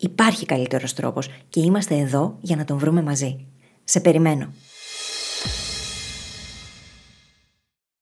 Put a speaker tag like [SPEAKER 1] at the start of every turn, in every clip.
[SPEAKER 1] Υπάρχει καλύτερος τρόπος και είμαστε εδώ για να τον βρούμε μαζί. Σε περιμένω.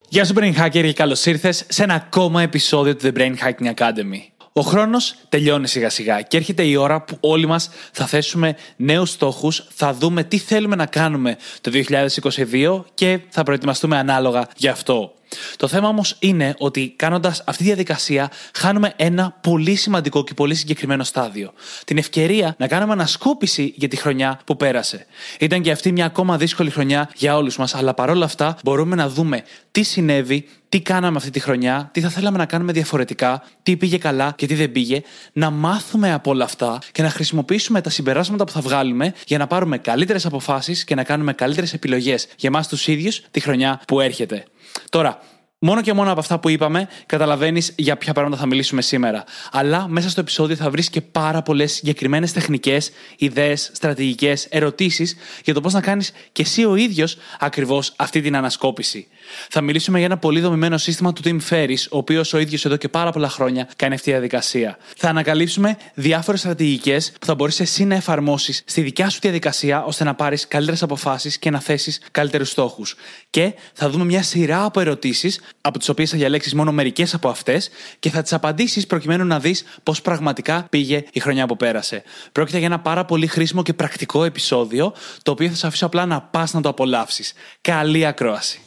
[SPEAKER 2] Γεια σου Brain Hacker και καλώς ήρθες σε ένα ακόμα επεισόδιο του The Brain Hacking Academy. Ο χρόνος τελειώνει σιγά σιγά και έρχεται η ώρα που όλοι μας θα θέσουμε νέους στόχους, θα δούμε τι θέλουμε να κάνουμε το 2022 και θα προετοιμαστούμε ανάλογα γι' αυτό. Το θέμα όμως είναι ότι κάνοντας αυτή τη διαδικασία, χάνουμε ένα πολύ σημαντικό και πολύ συγκεκριμένο στάδιο. Την ευκαιρία να κάνουμε ανασκόπηση για τη χρονιά που πέρασε. Ήταν και αυτή μια ακόμα δύσκολη χρονιά για όλους μας, αλλά παρόλα αυτά μπορούμε να δούμε τι συνέβη, τι κάναμε αυτή τη χρονιά, τι θα θέλαμε να κάνουμε διαφορετικά, τι πήγε καλά και τι δεν πήγε, να μάθουμε από όλα αυτά και να χρησιμοποιήσουμε τα συμπεράσματα που θα βγάλουμε για να πάρουμε καλύτερες αποφάσεις και να κάνουμε καλύτερες επιλογές για εμάς τους ίδιους τη χρονιά που έρχεται. Τώρα, Μόνο και μόνο από αυτά που είπαμε, καταλαβαίνεις για ποια πράγματα θα μιλήσουμε σήμερα. Αλλά μέσα στο επεισόδιο θα βρεις και πάρα πολλές συγκεκριμένες τεχνικές, ιδέες, στρατηγικές, ερωτήσεις για το πώς να κάνεις και εσύ ο ίδιος ακριβώς αυτή την ανασκόπηση. Θα μιλήσουμε για ένα πολύ δομημένο σύστημα του Tim Ferris, ο οποίος ο ίδιος εδώ και πάρα πολλά χρόνια κάνει αυτή τη διαδικασία. Θα ανακαλύψουμε διάφορες στρατηγικές που θα μπορείς εσύ να εφαρμόσεις στη δικιά σου διαδικασία ώστε να πάρεις καλύτερες αποφάσεις και να θέσεις καλύτερους στόχους. Και θα δούμε μια σειρά από ερωτήσεις, από τις οποίες θα διαλέξεις μόνο μερικές από αυτές και θα τις απαντήσεις προκειμένου να δεις πώς πραγματικά πήγε η χρονιά που πέρασε. Πρόκειται για ένα πάρα πολύ χρήσιμο και πρακτικό επεισόδιο, το οποίο θα σε αφήσω απλά να πας να το απολαύσεις. Καλή ακρόαση.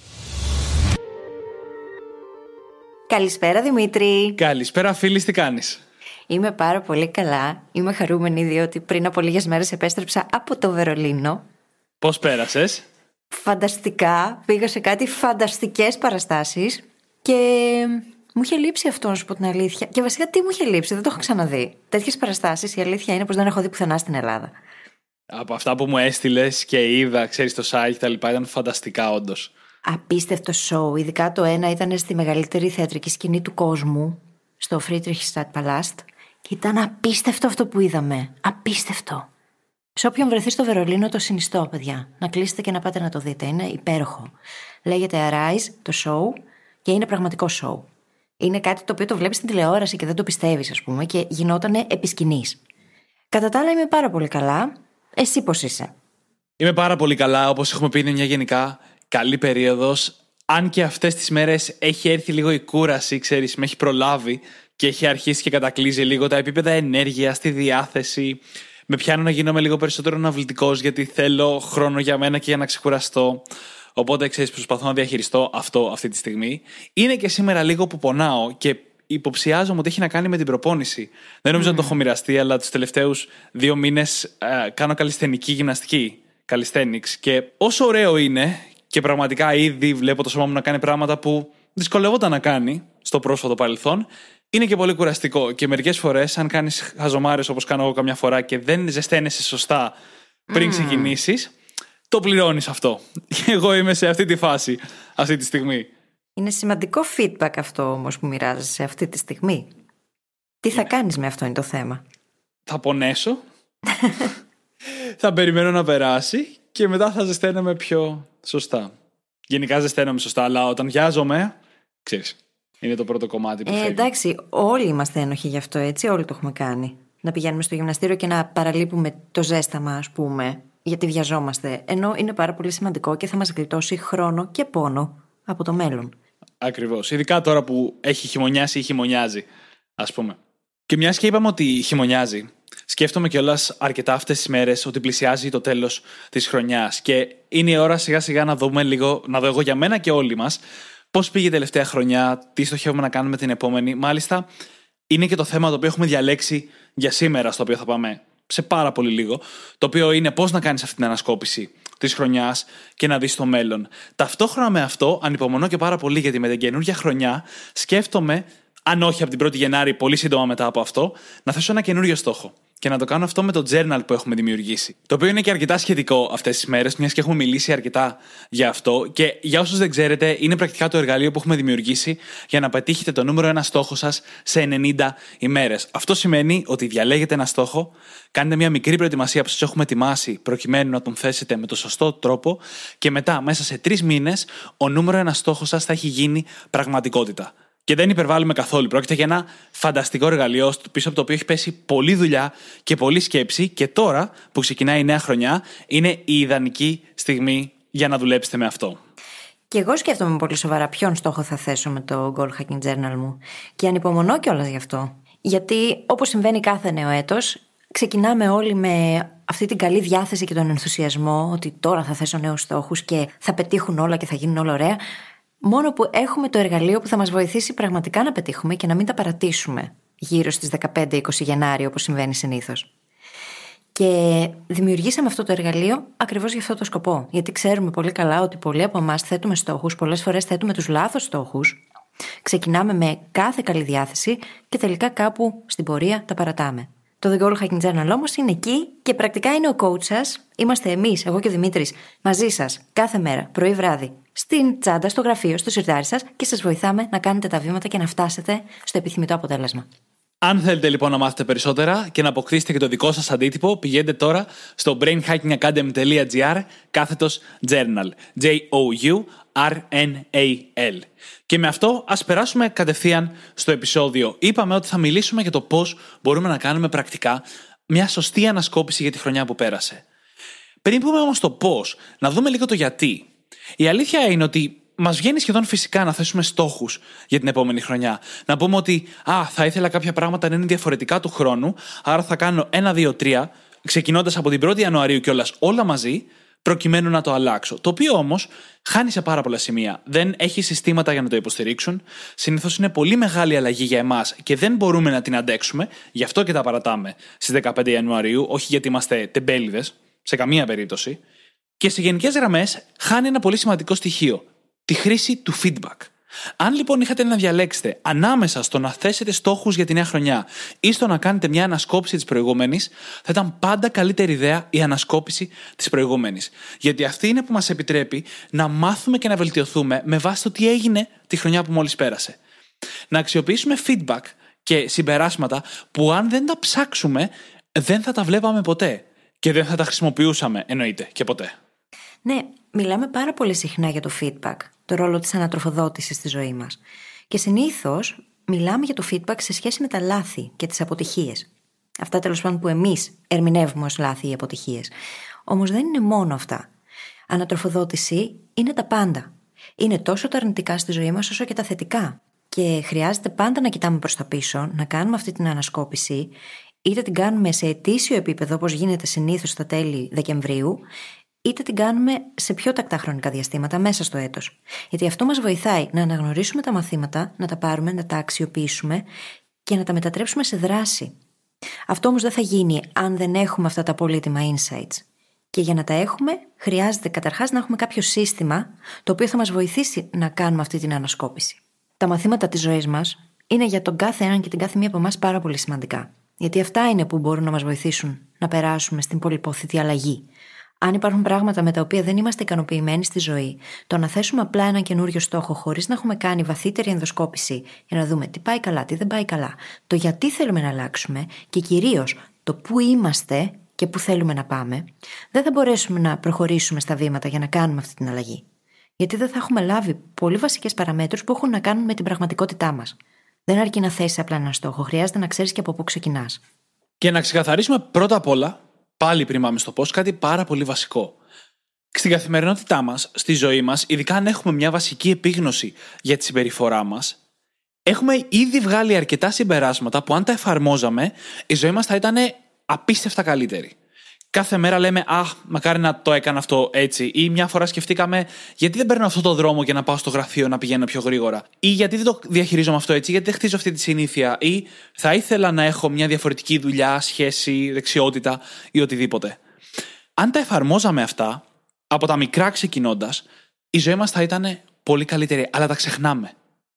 [SPEAKER 1] Καλησπέρα Δημήτρη.
[SPEAKER 2] Καλησπέρα φίλη, τι κάνεις;
[SPEAKER 1] Είμαι πάρα πολύ καλά. Είμαι χαρούμενη διότι πριν από λίγες μέρες επέστρεψα από το Βερολίνο.
[SPEAKER 2] Πώς πέρασες;
[SPEAKER 1] Φανταστικά. Πήγα σε κάτι φανταστικές παραστάσεις και μου είχε λείψει αυτό, να σου πω την αλήθεια. Και βασικά τι μου είχε λείψει, δεν το έχω ξαναδεί. Τέτοιες παραστάσεις η αλήθεια είναι πως δεν έχω δει πουθενά στην Ελλάδα.
[SPEAKER 2] Από αυτά που μου έστειλες και είδα, ξέρεις το site κτλ. ήταν φανταστικά, όντως
[SPEAKER 1] απίστευτο σοου. Ειδικά το ένα ήταν στη μεγαλύτερη θεατρική σκηνή του κόσμου, στο Friedrichstadtpalast. Και ήταν απίστευτο αυτό που είδαμε. Απίστευτο. Σε όποιον βρεθεί στο Βερολίνο το συνιστώ, παιδιά. Να κλείσετε και να πάτε να το δείτε. Είναι υπέροχο. Λέγεται Arise το show και είναι πραγματικό show. Είναι κάτι το οποίο το βλέπεις στην τηλεόραση και δεν το πιστεύεις, ας πούμε, και γινόταν επί σκηνής. Κατά τα άλλα είμαι πάρα πολύ καλά. Εσύ πώς είσαι;
[SPEAKER 2] Είμαι πάρα πολύ καλά. Όπως έχουμε πει, είναι μια γενικά καλή περίοδος. Αν και αυτές τις μέρες έχει έρθει λίγο η κούραση, ξέρεις, με έχει προλάβει και έχει αρχίσει και κατακλείζει λίγο τα επίπεδα ενέργειας, τη διάθεση. Με πιάνω να γίνομαι λίγο περισσότερο αναβλητικός γιατί θέλω χρόνο για μένα και για να ξεκουραστώ. Οπότε ξέρεις, προσπαθώ να διαχειριστώ αυτό αυτή τη στιγμή. Είναι και σήμερα λίγο που πονάω και υποψιάζομαι ότι έχει να κάνει με την προπόνηση. Δεν νομίζω mm. να το έχω μοιραστεί, αλλά τους τελευταίους δύο μήνες ε, κάνω καλλιστενική γυμναστική. Calisthenics. Και όσο ωραίο είναι και πραγματικά ήδη βλέπω το σώμα μου να κάνει πράγματα που δυσκολεύονταν να κάνει στο πρόσφατο παρελθόν. Είναι και πολύ κουραστικό. Και μερικές φορές, αν κάνεις χαζομάρες όπως κάνω εγώ καμιά φορά και δεν ζεσταίνεσαι σωστά πριν mm. ξεκινήσεις, το πληρώνεις αυτό. Εγώ είμαι σε αυτή τη φάση αυτή τη στιγμή.
[SPEAKER 1] Είναι σημαντικό feedback αυτό όμως που μοιράζεσαι αυτή τη στιγμή. Τι θα κάνεις με αυτό είναι το θέμα;
[SPEAKER 2] Θα πονέσω. θα περιμένω να περάσει και μετά θα ζεσταίνομαι πιο σωστά. Γενικά ζεσταίνομαι σωστά, αλλά όταν βιάζομαι, ξέρεις, είναι το πρώτο κομμάτι που
[SPEAKER 1] Ε,
[SPEAKER 2] φεύγει.
[SPEAKER 1] εντάξει, όλοι είμαστε ένοχοι γι' αυτό, έτσι. Όλοι το έχουμε κάνει. Να πηγαίνουμε στο γυμναστήριο και να παραλείπουμε το ζέσταμα, ας πούμε, γιατί βιαζόμαστε. Ενώ είναι πάρα πολύ σημαντικό και θα μας γλιτώσει χρόνο και πόνο από το μέλλον.
[SPEAKER 2] Ακριβώς. Ειδικά τώρα που έχει χειμωνιάσει ή χειμωνιάζει, ας πούμε. Και μιας και είπαμε ότι χειμωνιάζει, σκέφτομαι κιόλας αρκετά αυτές τις μέρες ότι πλησιάζει το τέλος της χρονιάς. Και είναι η ώρα σιγά σιγά να δούμε λίγο, να δω εγώ για μένα και όλοι μας, πώς πήγε η τελευταία χρονιά, τι στοχεύουμε να κάνουμε την επόμενη. Μάλιστα, είναι και το θέμα το οποίο έχουμε διαλέξει για σήμερα, στο οποίο θα πάμε σε πάρα πολύ λίγο. Το οποίο είναι πώς να κάνεις αυτή την ανασκόπηση της χρονιάς και να δεις το μέλλον. Ταυτόχρονα με αυτό, ανυπομονώ και πάρα πολύ γιατί με την καινούργια χρονιά σκέφτομαι, αν όχι από την 1η Γενάρη, πολύ σύντομα μετά από αυτό, να θέσω ένα καινούριο στόχο. Και να το κάνω αυτό με το journal που έχουμε δημιουργήσει. Το οποίο είναι και αρκετά σχετικό αυτές τις μέρες, μιας και έχουμε μιλήσει αρκετά για αυτό. Και για όσους δεν ξέρετε, είναι πρακτικά το εργαλείο που έχουμε δημιουργήσει για να πετύχετε το νούμερο ένα στόχο σας σε 90 ημέρες. Αυτό σημαίνει ότι διαλέγετε ένα στόχο, κάνετε μια μικρή προετοιμασία που σας έχουμε ετοιμάσει προκειμένου να τον θέσετε με το σωστό τρόπο και μετά, μέσα σε τρεις μήνες, ο νούμερο ένα στόχος σας θα έχει γίνει πραγματικότητα. Και δεν υπερβάλλουμε καθόλου. Πρόκειται για ένα φανταστικό εργαλείο πίσω από το οποίο έχει πέσει πολλή δουλειά και πολλή σκέψη. Και τώρα που ξεκινάει η νέα χρονιά, είναι η ιδανική στιγμή για να δουλέψετε με αυτό.
[SPEAKER 1] Και εγώ σκέφτομαι πολύ σοβαρά ποιον στόχο θα θέσω με το Goal Hacking Journal μου. Και ανυπομονώ κιόλας γι' αυτό. Γιατί όπως συμβαίνει κάθε νέο έτος, ξεκινάμε όλοι με αυτή την καλή διάθεση και τον ενθουσιασμό ότι τώρα θα θέσω νέους στόχους και θα πετύχουν όλα και θα γίνουν όλα ωραία. Μόνο που έχουμε το εργαλείο που θα μας βοηθήσει πραγματικά να πετύχουμε και να μην τα παρατήσουμε γύρω στις 15-20 Γενάρη, όπως συμβαίνει συνήθως. Και δημιουργήσαμε αυτό το εργαλείο ακριβώς για αυτό το σκοπό. Γιατί ξέρουμε πολύ καλά ότι πολλοί από εμάς θέτουμε στόχους, πολλές φορές θέτουμε τους λάθος στόχους. Ξεκινάμε με κάθε καλή διάθεση και τελικά κάπου στην πορεία τα παρατάμε. Το The Goal Hacking Journal όμως είναι εκεί και πρακτικά είναι ο coach σας. Είμαστε εμείς, εγώ και ο Δημήτρης, μαζί σας κάθε μέρα, πρωί βράδυ, στην τσάντα, στο γραφείο, στο σιρτάρι σας και σας βοηθάμε να κάνετε τα βήματα και να φτάσετε στο επιθυμητό αποτέλεσμα.
[SPEAKER 2] Αν θέλετε λοιπόν να μάθετε περισσότερα και να αποκτήσετε και το δικό σας αντίτυπο, πηγαίνετε τώρα στο brainhackingacademy.gr κάθετος journal. J-O-U-R-N-A-L. Και με αυτό ας περάσουμε κατευθείαν στο επεισόδιο. Είπαμε ότι θα μιλήσουμε για το πώς μπορούμε να κάνουμε πρακτικά μια σωστή ανασκόπηση για τη χρονιά που πέρασε. Πριν πούμε όμως το πώς, να δούμε λίγο το γιατί. Η αλήθεια είναι ότι μας βγαίνει σχεδόν φυσικά να θέσουμε στόχους για την επόμενη χρονιά. Να πούμε ότι, Α, θα ήθελα κάποια πράγματα να είναι διαφορετικά του χρόνου, άρα θα κάνω ένα, δύο, τρία, ξεκινώντας από την 1η Ιανουαρίου κιόλας όλα μαζί, προκειμένου να το αλλάξω. Το οποίο όμως χάνει σε πάρα πολλά σημεία. Δεν έχει συστήματα για να το υποστηρίξουν. Συνήθως είναι πολύ μεγάλη αλλαγή για εμάς και δεν μπορούμε να την αντέξουμε, γι' αυτό και τα παρατάμε στις 15 Ιανουαρίου, όχι γιατί είμαστε τεμπέληδες, σε καμία περίπτωση. Και σε γενικές γραμμές χάνει ένα πολύ σημαντικό στοιχείο τη χρήση του feedback. Αν λοιπόν είχατε να διαλέξετε ανάμεσα στο να θέσετε στόχους για τη νέα χρονιά ή στο να κάνετε μια ανασκόπηση της προηγούμενης, θα ήταν πάντα καλύτερη ιδέα η ανασκόπηση της προηγούμενης. Γιατί αυτή είναι που μας επιτρέπει να μάθουμε και να βελτιωθούμε με βάση το τι έγινε τη χρονιά που μόλις πέρασε. Να αξιοποιήσουμε feedback και συμπεράσματα που αν δεν τα ψάξουμε, δεν θα τα βλέπαμε ποτέ. Και δεν θα τα χρησιμοποιούσαμε, εννοείται, και ποτέ.
[SPEAKER 1] Ναι, μιλάμε πάρα πολύ συχνά για το feedback, το ρόλο της ανατροφοδότησης στη ζωή μας. Και συνήθως μιλάμε για το feedback σε σχέση με τα λάθη και τις αποτυχίες. Αυτά τέλος πάντων που εμείς ερμηνεύουμε ως λάθη ή αποτυχίες. Όμως δεν είναι μόνο αυτά. Ανατροφοδότηση είναι τα πάντα. Είναι τόσο τα αρνητικά στη ζωή μας όσο και τα θετικά. Και χρειάζεται πάντα να κοιτάμε προς τα πίσω, να κάνουμε αυτή την ανασκόπηση, είτε την κάνουμε σε ετήσιο επίπεδο, όπως γίνεται συνήθως στα τέλη Δεκεμβρίου, είτε την κάνουμε σε πιο τακτά χρονικά διαστήματα μέσα στο έτος. Γιατί αυτό μας βοηθάει να αναγνωρίσουμε τα μαθήματα, να τα πάρουμε, να τα αξιοποιήσουμε και να τα μετατρέψουμε σε δράση. Αυτό όμως δεν θα γίνει αν δεν έχουμε αυτά τα πολύτιμα insights. Και για να τα έχουμε, χρειάζεται καταρχάς να έχουμε κάποιο σύστημα το οποίο θα μας βοηθήσει να κάνουμε αυτή την ανασκόπηση. Τα μαθήματα της ζωής μας είναι για τον κάθε έναν και την κάθε μία από εμάς πάρα πολύ σημαντικά. Γιατί αυτά είναι που μπορούν να μας βοηθήσουν να περάσουμε στην πολυπόθητη αλλαγή Αν υπάρχουν πράγματα με τα οποία δεν είμαστε ικανοποιημένοι στη ζωή, το να θέσουμε απλά έναν καινούριο στόχο χωρίς να έχουμε κάνει βαθύτερη ενδοσκόπηση για να δούμε τι πάει καλά, τι δεν πάει καλά, το γιατί θέλουμε να αλλάξουμε και κυρίως το πού είμαστε και πού θέλουμε να πάμε, δεν θα μπορέσουμε να προχωρήσουμε στα βήματα για να κάνουμε αυτή την αλλαγή. Γιατί δεν θα έχουμε λάβει πολύ βασικές παραμέτρους που έχουν να κάνουν με την πραγματικότητά μας. Δεν αρκεί να θέσεις απλά ένα στόχο, χρειάζεται να ξέρεις και από πού ξεκινάς.
[SPEAKER 2] Και να ξεκαθαρίσουμε πρώτα απ' όλα, πάλι πριν πάμε στο πώ, κάτι πάρα πολύ βασικό. Στην καθημερινότητά μας, στη ζωή μας, ειδικά αν έχουμε μια βασική επίγνωση για τη συμπεριφορά μας, έχουμε ήδη βγάλει αρκετά συμπεράσματα που αν τα εφαρμόζαμε, η ζωή μας θα ήταν απίστευτα καλύτερη. Κάθε μέρα λέμε Αχ, μακάρι να το έκανα αυτό έτσι. Ή μια φορά σκεφτήκαμε Γιατί δεν παίρνω αυτό το δρόμο για να πάω στο γραφείο να πηγαίνω πιο γρήγορα. Ή γιατί δεν το διαχειρίζομαι αυτό έτσι, γιατί δεν χτίζω αυτή τη συνήθεια. Ή θα ήθελα να έχω μια διαφορετική δουλειά, σχέση, δεξιότητα ή οτιδήποτε. Αν τα εφαρμόζαμε αυτά, από τα μικρά ξεκινώντας, η ζωή μας θα ήταν πολύ καλύτερη, αλλά τα ξεχνάμε.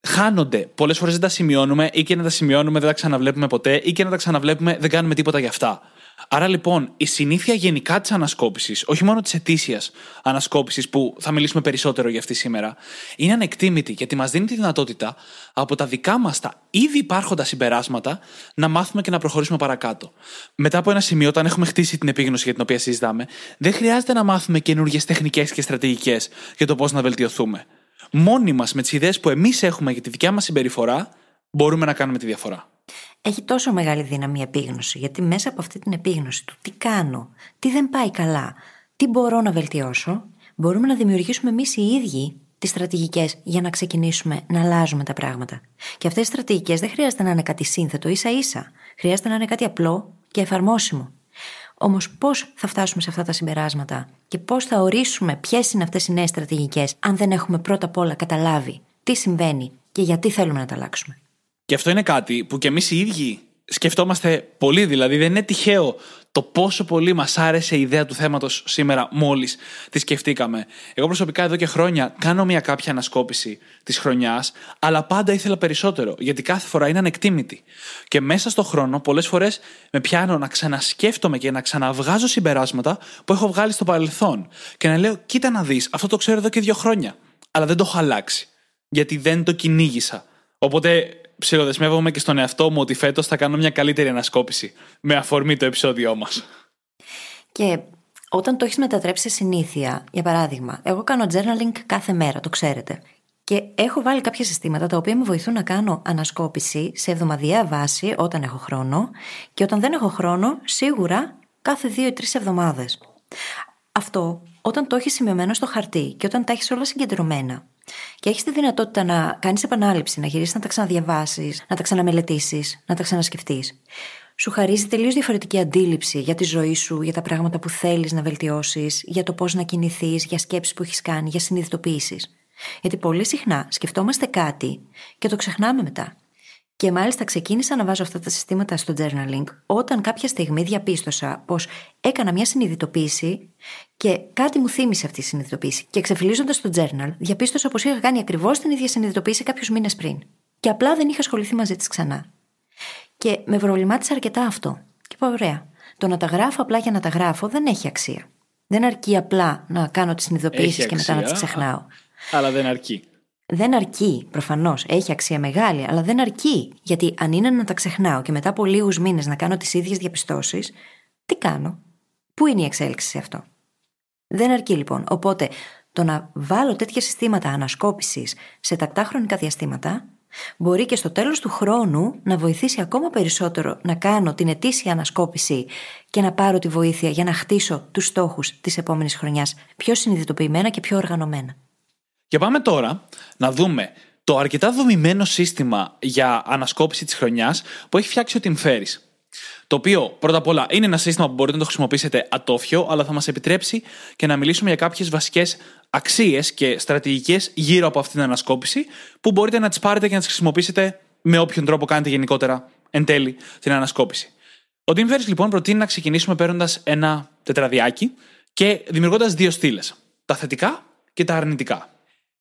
[SPEAKER 2] Χάνονται. Πολλές φορές δεν τα σημειώνουμε, ή και να τα σημειώνουμε δεν τα ξαναβλέπουμε ποτέ, ή και να τα ξαναβλέπουμε δεν κάνουμε τίποτα γι' αυτά. Άρα λοιπόν η συνήθεια γενικά της ανασκόπησης, όχι μόνο της ετήσιας ανασκόπησης που θα μιλήσουμε περισσότερο για αυτή σήμερα, είναι ανεκτήμητη γιατί μας δίνει τη δυνατότητα από τα δικά μας τα ήδη υπάρχοντα συμπεράσματα να μάθουμε και να προχωρήσουμε παρακάτω. Μετά από ένα σημείο, όταν έχουμε χτίσει την επίγνωση για την οποία συζητάμε, δεν χρειάζεται να μάθουμε καινούργιες τεχνικές και στρατηγικές για το πώς να βελτιωθούμε. Μόνοι μας με τις ιδέες που εμείς έχουμε για τη δικιά μας συμπεριφορά, μπορούμε να κάνουμε τη διαφορά
[SPEAKER 1] έχει τόσο μεγάλη δύναμη επίγνωση, γιατί μέσα από αυτή την επίγνωση του τι κάνω, τι δεν πάει καλά, τι μπορώ να βελτιώσω, μπορούμε να δημιουργήσουμε εμείς οι ίδιοι τις στρατηγικές για να ξεκινήσουμε να αλλάζουμε τα πράγματα. Και αυτές οι στρατηγικές δεν χρειάζεται να είναι κάτι σύνθετο ίσα ίσα. Χρειάζεται να είναι κάτι απλό και εφαρμόσιμο. Όμως, πώς θα φτάσουμε σε αυτά τα συμπεράσματα και πώς θα ορίσουμε ποιες είναι αυτές οι νέες στρατηγικές, αν δεν έχουμε πρώτα απ' όλα καταλάβει τι συμβαίνει και γιατί θέλουμε να τα αλλάξουμε.
[SPEAKER 2] Και αυτό είναι κάτι που κι εμείς οι ίδιοι σκεφτόμαστε πολύ. Δηλαδή, δεν είναι τυχαίο το πόσο πολύ μας άρεσε η ιδέα του θέματος σήμερα, μόλις τη σκεφτήκαμε. Εγώ προσωπικά εδώ και χρόνια κάνω μια κάποια ανασκόπηση της χρονιάς, αλλά πάντα ήθελα περισσότερο, γιατί κάθε φορά είναι ανεκτήμητη. Και μέσα στον χρόνο, πολλές φορές με πιάνω να ξανασκέφτομαι και να ξαναβγάζω συμπεράσματα που έχω βγάλει στο παρελθόν. Και να λέω, κοίτα να δεις, αυτό το ξέρω εδώ και δύο χρόνια. Αλλά δεν το έχω αλλάξει. Γιατί δεν το κυνήγησα. Οπότε ψιλοδεσμεύομαι και στον εαυτό μου ότι φέτος θα κάνω μια καλύτερη ανασκόπηση με αφορμή το επεισόδιό μας.
[SPEAKER 1] Και όταν το έχεις μετατρέψει σε συνήθεια, για παράδειγμα, εγώ κάνω journaling κάθε μέρα, το ξέρετε. Και έχω βάλει κάποια συστήματα τα οποία με βοηθούν να κάνω ανασκόπηση σε εβδομαδιαία βάση όταν έχω χρόνο και όταν δεν έχω χρόνο, σίγουρα κάθε δύο ή τρεις εβδομάδες. Αυτό όταν το έχεις σημειωμένο στο χαρτί και όταν τα έχεις όλα συγκεντρωμένα και έχεις τη δυνατότητα να κάνεις επανάληψη, να γυρίσεις να τα ξαναδιαβάσεις, να τα ξαναμελετήσεις, να τα ξανασκεφτείς, σου χαρίζει τελείως διαφορετική αντίληψη για τη ζωή σου, για τα πράγματα που θέλεις να βελτιώσεις, για το πώς να κινηθείς, για σκέψεις που έχεις κάνει, για συνειδητοποιήσει. Γιατί πολύ συχνά σκεφτόμαστε κάτι και το ξεχνάμε μετά. Και μάλιστα ξεκίνησα να βάζω αυτά τα συστήματα στο journaling όταν κάποια στιγμή διαπίστωσα πως έκανα μια συνειδητοποίηση και κάτι μου θύμισε αυτή η συνειδητοποίηση. Και ξεφυλίζοντας το journal, διαπίστωσα πως είχα κάνει ακριβώς την ίδια συνειδητοποίηση κάποιους μήνες πριν. Και απλά δεν είχα ασχοληθεί μαζί της ξανά. Και με προβλημάτισε αρκετά αυτό. Και είπα, ωραία. Το να τα γράφω απλά για να τα γράφω δεν έχει αξία. Δεν αρκεί απλά να κάνω τις συνειδητοποιήσει και μετά να τις ξεχνάω.
[SPEAKER 2] Αλλά δεν αρκεί.
[SPEAKER 1] Δεν αρκεί, προφανώς. Έχει αξία μεγάλη, αλλά δεν αρκεί. Γιατί αν είναι να τα ξεχνάω και μετά από λίγους μήνες να κάνω τις ίδιες διαπιστώσεις, τι κάνω; Πού είναι η εξέλιξη σε αυτό; Δεν αρκεί λοιπόν. Οπότε το να βάλω τέτοια συστήματα ανασκόπησης σε τακτά χρονικά διαστήματα μπορεί και στο τέλος του χρόνου να βοηθήσει ακόμα περισσότερο να κάνω την ετήσια ανασκόπηση και να πάρω τη βοήθεια για να χτίσω τους στόχους της επόμενης χρονιάς πιο συνειδητοποιημένα και πιο οργανωμένα.
[SPEAKER 2] Και πάμε τώρα να δούμε το αρκετά δομημένο σύστημα για ανασκόπηση της χρονιάς που έχει φτιάξει ο Tim Ferriss. Το οποίο πρώτα απ' όλα είναι ένα σύστημα που μπορείτε να το χρησιμοποιήσετε ατόφιο, αλλά θα μας επιτρέψει και να μιλήσουμε για κάποιες βασικές αξίες και στρατηγικές γύρω από αυτή την ανασκόπηση, που μπορείτε να τις πάρετε και να τις χρησιμοποιήσετε με όποιον τρόπο κάνετε γενικότερα εν τέλει την ανασκόπηση. Ο Tim Ferriss λοιπόν προτείνει να ξεκινήσουμε παίρνοντας ένα τετραδιάκι και δημιουργώντας δύο στήλες. Τα θετικά και τα αρνητικά.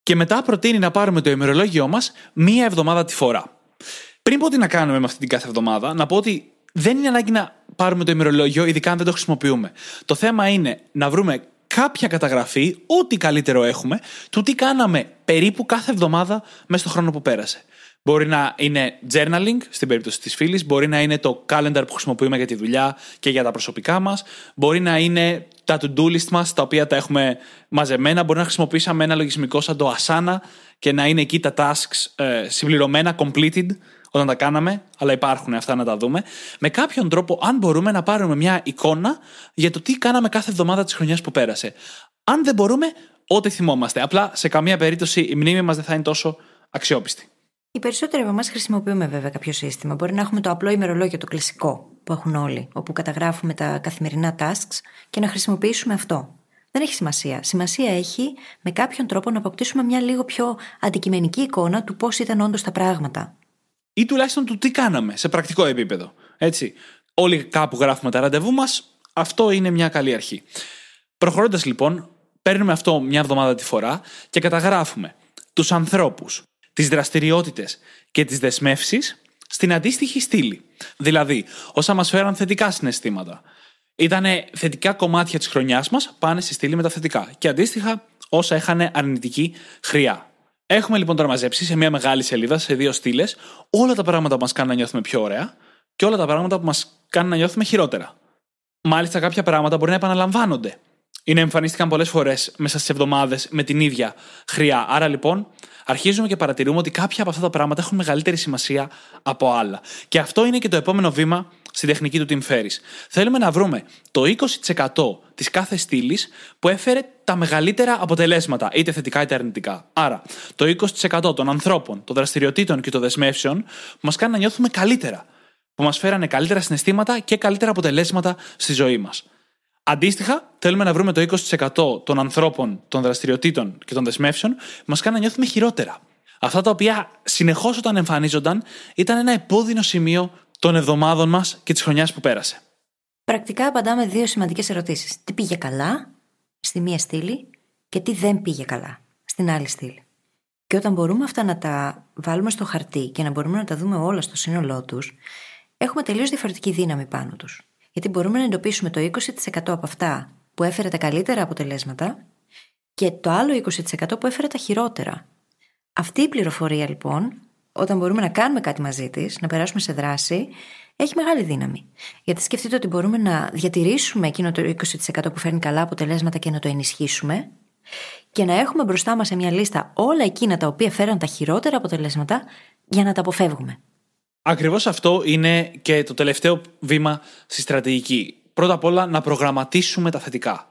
[SPEAKER 2] Και μετά προτείνει να πάρουμε το ημερολόγιο μας μία εβδομάδα τη φορά. Πριν πω τι να κάνουμε με αυτή την κάθε εβδομάδα, να πω ότι δεν είναι ανάγκη να πάρουμε το ημερολόγιο, ειδικά αν δεν το χρησιμοποιούμε. Το θέμα είναι να βρούμε κάποια καταγραφή, ό,τι καλύτερο έχουμε, του τι κάναμε περίπου κάθε εβδομάδα μέσα στο χρόνο που πέρασε. Μπορεί να είναι journaling στην περίπτωση της φίλης, μπορεί να είναι το calendar που χρησιμοποιούμε για τη δουλειά και για τα προσωπικά μας, μπορεί να είναι τα to-do list μας, τα οποία τα έχουμε μαζεμένα, μπορεί να χρησιμοποιήσαμε ένα λογισμικό σαν το Asana και να είναι εκεί τα tasks ε, συμπληρωμένα, completed, όταν τα κάναμε, αλλά υπάρχουν αυτά να τα δούμε. Με κάποιον τρόπο, αν μπορούμε να πάρουμε μια εικόνα για το τι κάναμε κάθε εβδομάδα της χρονιάς που πέρασε. Αν δεν μπορούμε, ό,τι θυμόμαστε. Απλά σε καμία περίπτωση η μνήμη μας δεν θα είναι τόσο αξιόπιστη.
[SPEAKER 1] Οι περισσότεροι από εμάς χρησιμοποιούμε βέβαια κάποιο σύστημα. Μπορεί να έχουμε το απλό ημερολόγιο, το κλασικό που έχουν όλοι, όπου καταγράφουμε τα καθημερινά tasks και να χρησιμοποιήσουμε αυτό. Δεν έχει σημασία. Σημασία έχει με κάποιον τρόπο να αποκτήσουμε μια λίγο πιο αντικειμενική εικόνα του πώς ήταν όντως τα πράγματα.
[SPEAKER 2] Ή τουλάχιστον του τι κάναμε σε πρακτικό επίπεδο. Έτσι. Όλοι κάπου γράφουμε τα ραντεβού μας. Αυτό είναι μια καλή αρχή. Προχωρώντας λοιπόν, παίρνουμε αυτό μια εβδομάδα τη φορά και καταγράφουμε τους ανθρώπους, τις δραστηριότητες και τις δεσμεύσεις στην αντίστοιχη στήλη. Δηλαδή, όσα μας φέραν θετικά συναισθήματα. Ήταν θετικά κομμάτια της χρονιάς μας, πάνε στη στήλη με τα θετικά. Και αντίστοιχα, όσα είχαν αρνητική χρειά. Έχουμε λοιπόν τώρα μαζέψει σε μια μεγάλη σελίδα, σε δύο στήλες, όλα τα πράγματα που μας κάνουν να νιώθουμε πιο ωραία και όλα τα πράγματα που μας κάνουν να νιώθουμε χειρότερα. Μάλιστα, κάποια πράγματα μπορεί να επαναλαμβάνονται. Είναι εμφανίστηκαν πολλές φορές μέσα στις εβδομάδες με την ίδια χρειά. Άρα λοιπόν, αρχίζουμε και παρατηρούμε ότι κάποια από αυτά τα πράγματα έχουν μεγαλύτερη σημασία από άλλα. Και αυτό είναι και το επόμενο βήμα στη τεχνική του Team Ferris. Θέλουμε να βρούμε το 20% της κάθε στήλης που έφερε τα μεγαλύτερα αποτελέσματα, είτε θετικά είτε αρνητικά. Άρα, το 20% των ανθρώπων, των δραστηριοτήτων και των δεσμεύσεων που μας κάνουν να νιώθουμε καλύτερα. Που μας φέρανε καλύτερα συναισθήματα και καλύτερα αποτελέσματα στη ζωή μας. Αντίστοιχα, θέλουμε να βρούμε το 20% των ανθρώπων, των δραστηριοτήτων και των δεσμεύσεων που μας κάνουν να νιώθουμε χειρότερα. Αυτά τα οποία συνεχώς όταν εμφανίζονταν ήταν ένα επώδυνο σημείο των εβδομάδων μας και της χρονιάς που πέρασε.
[SPEAKER 1] Πρακτικά απαντάμε δύο σημαντικές ερωτήσεις. Τι πήγε καλά στη μία στήλη και τι δεν πήγε καλά στην άλλη στήλη. Και όταν μπορούμε αυτά να τα βάλουμε στο χαρτί και να μπορούμε να τα δούμε όλα στο σύνολό τους, έχουμε τελείως διαφορετική δύναμη πάνω τους. Γιατί μπορούμε να εντοπίσουμε το 20% από αυτά που έφερε τα καλύτερα αποτελέσματα και το άλλο 20% που έφερε τα χειρότερα. Αυτή η πληροφορία λοιπόν, όταν μπορούμε να κάνουμε κάτι μαζί της, να περάσουμε σε δράση, έχει μεγάλη δύναμη. Γιατί σκεφτείτε ότι μπορούμε να διατηρήσουμε εκείνο το 20% που φέρνει καλά αποτελέσματα και να το ενισχύσουμε και να έχουμε μπροστά μας σε μια λίστα όλα εκείνα τα οποία φέραν τα χειρότερα αποτελέσματα για να τα αποφεύγουμε.
[SPEAKER 2] Ακριβώς αυτό είναι και το τελευταίο βήμα στη στρατηγική. Πρώτα απ' όλα να προγραμματίσουμε τα θετικά.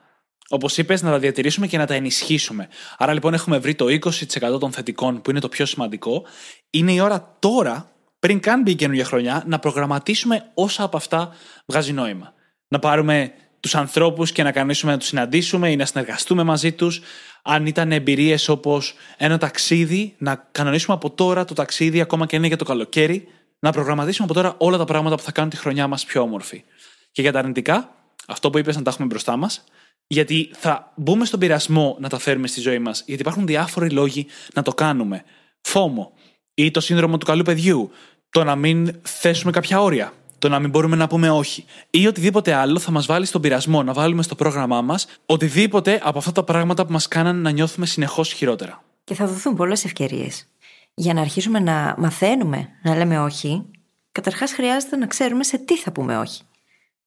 [SPEAKER 2] Όπως είπες, να τα διατηρήσουμε και να τα ενισχύσουμε. Άρα λοιπόν έχουμε βρει το 20% των θετικών που είναι το πιο σημαντικό. Είναι η ώρα τώρα, πριν καν μπει η καινούργια χρονιά, να προγραμματίσουμε όσα από αυτά βγάζει νόημα. Να πάρουμε τους ανθρώπους και να κανονίσουμε να τους συναντήσουμε ή να συνεργαστούμε μαζί τους. Αν ήταν εμπειρίες όπως ένα ταξίδι, να κανονίσουμε από τώρα το ταξίδι, ακόμα και είναι για το καλοκαίρι, να προγραμματίσουμε από τώρα όλα τα πράγματα που θα κάνουν τη χρονιά μας πιο όμορφη. Και για τα αρνητικά, αυτό που είπες να τα έχουμε μπροστά μας, γιατί θα μπούμε στον πειρασμό να τα φέρουμε στη ζωή μας, γιατί υπάρχουν διάφοροι λόγοι να το κάνουμε. Φόμο ή το σύνδρομο του καλού παιδιού, το να μην θέσουμε κάποια όρια, το να μην μπορούμε να πούμε όχι, ή οτιδήποτε άλλο θα μας βάλει στον πειρασμό να βάλουμε στο πρόγραμμά μας οτιδήποτε από αυτά τα πράγματα που μας κάνανε να νιώθουμε συνεχώς χειρότερα.
[SPEAKER 1] Και θα δοθούν πολλές ευκαιρίες για να αρχίσουμε να μαθαίνουμε να λέμε όχι, καταρχάς χρειάζεται να ξέρουμε σε τι θα πούμε όχι.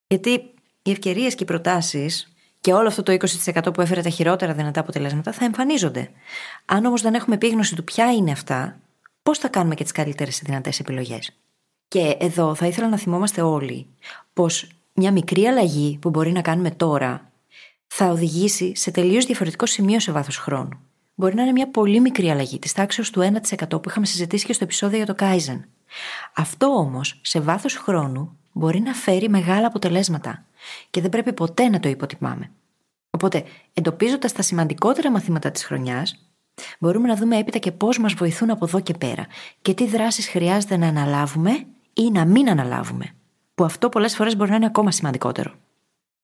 [SPEAKER 1] Γιατί οι ευκαιρίες και οι προτάσεις και όλο αυτό το 20% που έφερε τα χειρότερα δυνατά αποτελέσματα θα εμφανίζονται. Αν όμως δεν έχουμε επίγνωση του ποια είναι αυτά, πώς θα κάνουμε και τις καλύτερες δυνατές επιλογές; Και εδώ θα ήθελα να θυμόμαστε όλοι πως μια μικρή αλλαγή που μπορεί να κάνουμε τώρα θα οδηγήσει σε τελείως διαφορετικό σημείο σε βάθος χρόνου μπορεί να είναι μια πολύ μικρή αλλαγή της τάξης του 1% που είχαμε συζητήσει και στο επεισόδιο για το Kaizen. Αυτό όμως, σε βάθος χρόνου, μπορεί να φέρει μεγάλα αποτελέσματα και δεν πρέπει ποτέ να το υποτιμάμε. Οπότε, εντοπίζοντας τα σημαντικότερα μαθήματα της χρονιάς, μπορούμε να δούμε έπειτα και πώς μας βοηθούν από εδώ και πέρα και τι δράσεις χρειάζεται να αναλάβουμε ή να μην αναλάβουμε. Που αυτό πολλές φορές μπορεί να είναι ακόμα σημαντικότερο.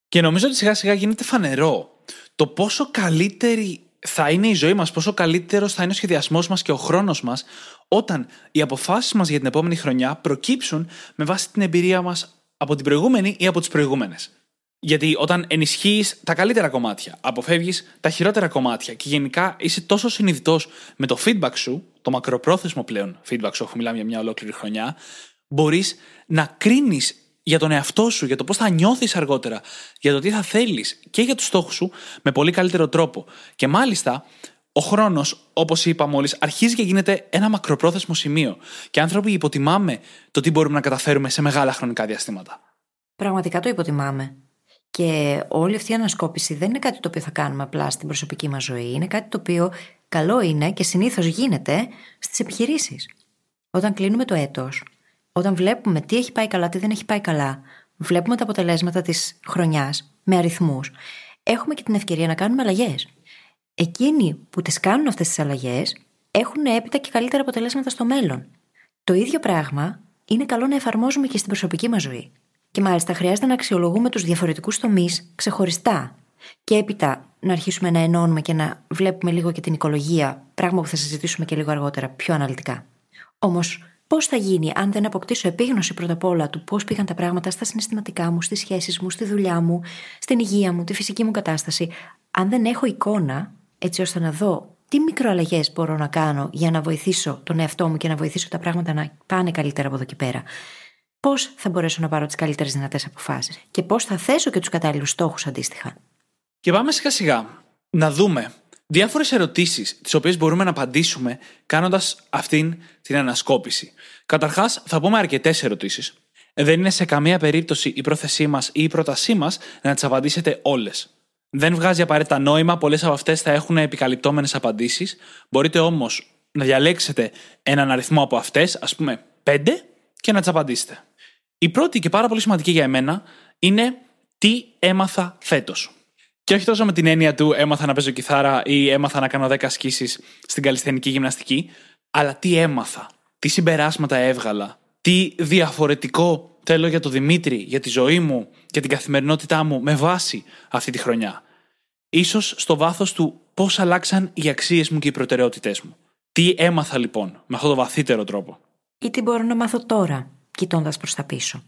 [SPEAKER 2] Και νομίζω ότι σιγά σιγά γίνεται φανερό το πόσο καλύτερη θα είναι η ζωή μας, πόσο καλύτερος θα είναι ο σχεδιασμός μας και ο χρόνος μας όταν οι αποφάσεις μας για την επόμενη χρονιά προκύψουν με βάση την εμπειρία μας από την προηγούμενη ή από τις προηγούμενες. Γιατί όταν ενισχύεις τα καλύτερα κομμάτια, αποφεύγεις τα χειρότερα κομμάτια και γενικά είσαι τόσο συνειδητός με το feedback σου, το μακροπρόθεσμο πλέον feedback σου, αφού μιλάμε για μια ολόκληρη χρονιά, μπορείς να κρίνεις για τον εαυτό σου, για το πώς θα νιώθεις αργότερα, για το τι θα θέλεις και για τους στόχους σου με πολύ καλύτερο τρόπο. Και μάλιστα, ο χρόνος, όπως είπα μόλις, αρχίζει και γίνεται ένα μακροπρόθεσμο σημείο. Και άνθρωποι υποτιμάμε το τι μπορούμε να καταφέρουμε σε μεγάλα χρονικά διαστήματα.
[SPEAKER 1] Πραγματικά το υποτιμάμε. Και όλη αυτή η ανασκόπηση δεν είναι κάτι το οποίο θα κάνουμε απλά στην προσωπική μας ζωή. Είναι κάτι το οποίο καλό είναι και συνήθως γίνεται στις επιχειρήσεις. Όταν κλείνουμε το έτος, όταν βλέπουμε τι έχει πάει καλά, τι δεν έχει πάει καλά, βλέπουμε τα αποτελέσματα της χρονιάς με αριθμούς, έχουμε και την ευκαιρία να κάνουμε αλλαγές. Εκείνοι που τις κάνουν αυτές τις αλλαγές έχουν έπειτα και καλύτερα αποτελέσματα στο μέλλον. Το ίδιο πράγμα είναι καλό να εφαρμόζουμε και στην προσωπική μας ζωή. Και μάλιστα χρειάζεται να αξιολογούμε τους διαφορετικούς τομείς ξεχωριστά. Και έπειτα να αρχίσουμε να ενώνουμε και να βλέπουμε λίγο και την οικολογία, πράγμα που θα συζητήσουμε και λίγο αργότερα πιο αναλυτικά. Όμως, πώς θα γίνει αν δεν αποκτήσω επίγνωση πρώτα απ' όλα του πώς πήγαν τα πράγματα στα συναισθηματικά μου, στις σχέσεις μου, στη δουλειά μου, στην υγεία μου, τη φυσική μου κατάσταση, αν δεν έχω εικόνα, έτσι ώστε να δω τι μικροαλλαγές μπορώ να κάνω για να βοηθήσω τον εαυτό μου και να βοηθήσω τα πράγματα να πάνε καλύτερα από εδώ και πέρα πώς θα μπορέσω να πάρω τις καλύτερες δυνατές αποφάσεις και πώς θα θέσω και τους κατάλληλους στόχους αντίστοιχα.
[SPEAKER 2] Και πάμε σιγά σιγά να δούμε διάφορες ερωτήσεις τις οποίες μπορούμε να απαντήσουμε κάνοντας αυτήν την ανασκόπηση. Καταρχάς, θα πούμε αρκετές ερωτήσεις. Δεν είναι σε καμία περίπτωση η πρόθεσή μας ή η πρότασή μας να τις απαντήσετε όλες. Δεν βγάζει απαραίτητα νόημα, πολλές από αυτές θα έχουν επικαλυπτόμενες απαντήσεις. Μπορείτε όμως να διαλέξετε έναν αριθμό από αυτές, ας πούμε 5, και να τις απαντήσετε. Η πρώτη και πάρα πολύ σημαντική για εμένα είναι τι έμαθα φέτος. Και όχι τόσο με την έννοια του έμαθα να παίζω κιθάρα ή έμαθα να κάνω 10 ασκήσει στην καλλιστενική γυμναστική, αλλά τι έμαθα, τι συμπεράσματα έβγαλα, τι διαφορετικό θέλω για τον Δημήτρη, για τη ζωή μου και την καθημερινότητά μου με βάση αυτή τη χρονιά. Ίσως στο βάθος του πώς αλλάξαν οι αξίες μου και οι προτεραιότητές μου. Τι έμαθα λοιπόν με αυτόν τον βαθύτερο τρόπο.
[SPEAKER 1] Ή τι μπορώ να μάθω τώρα, κοιτώντας προς τα πίσω.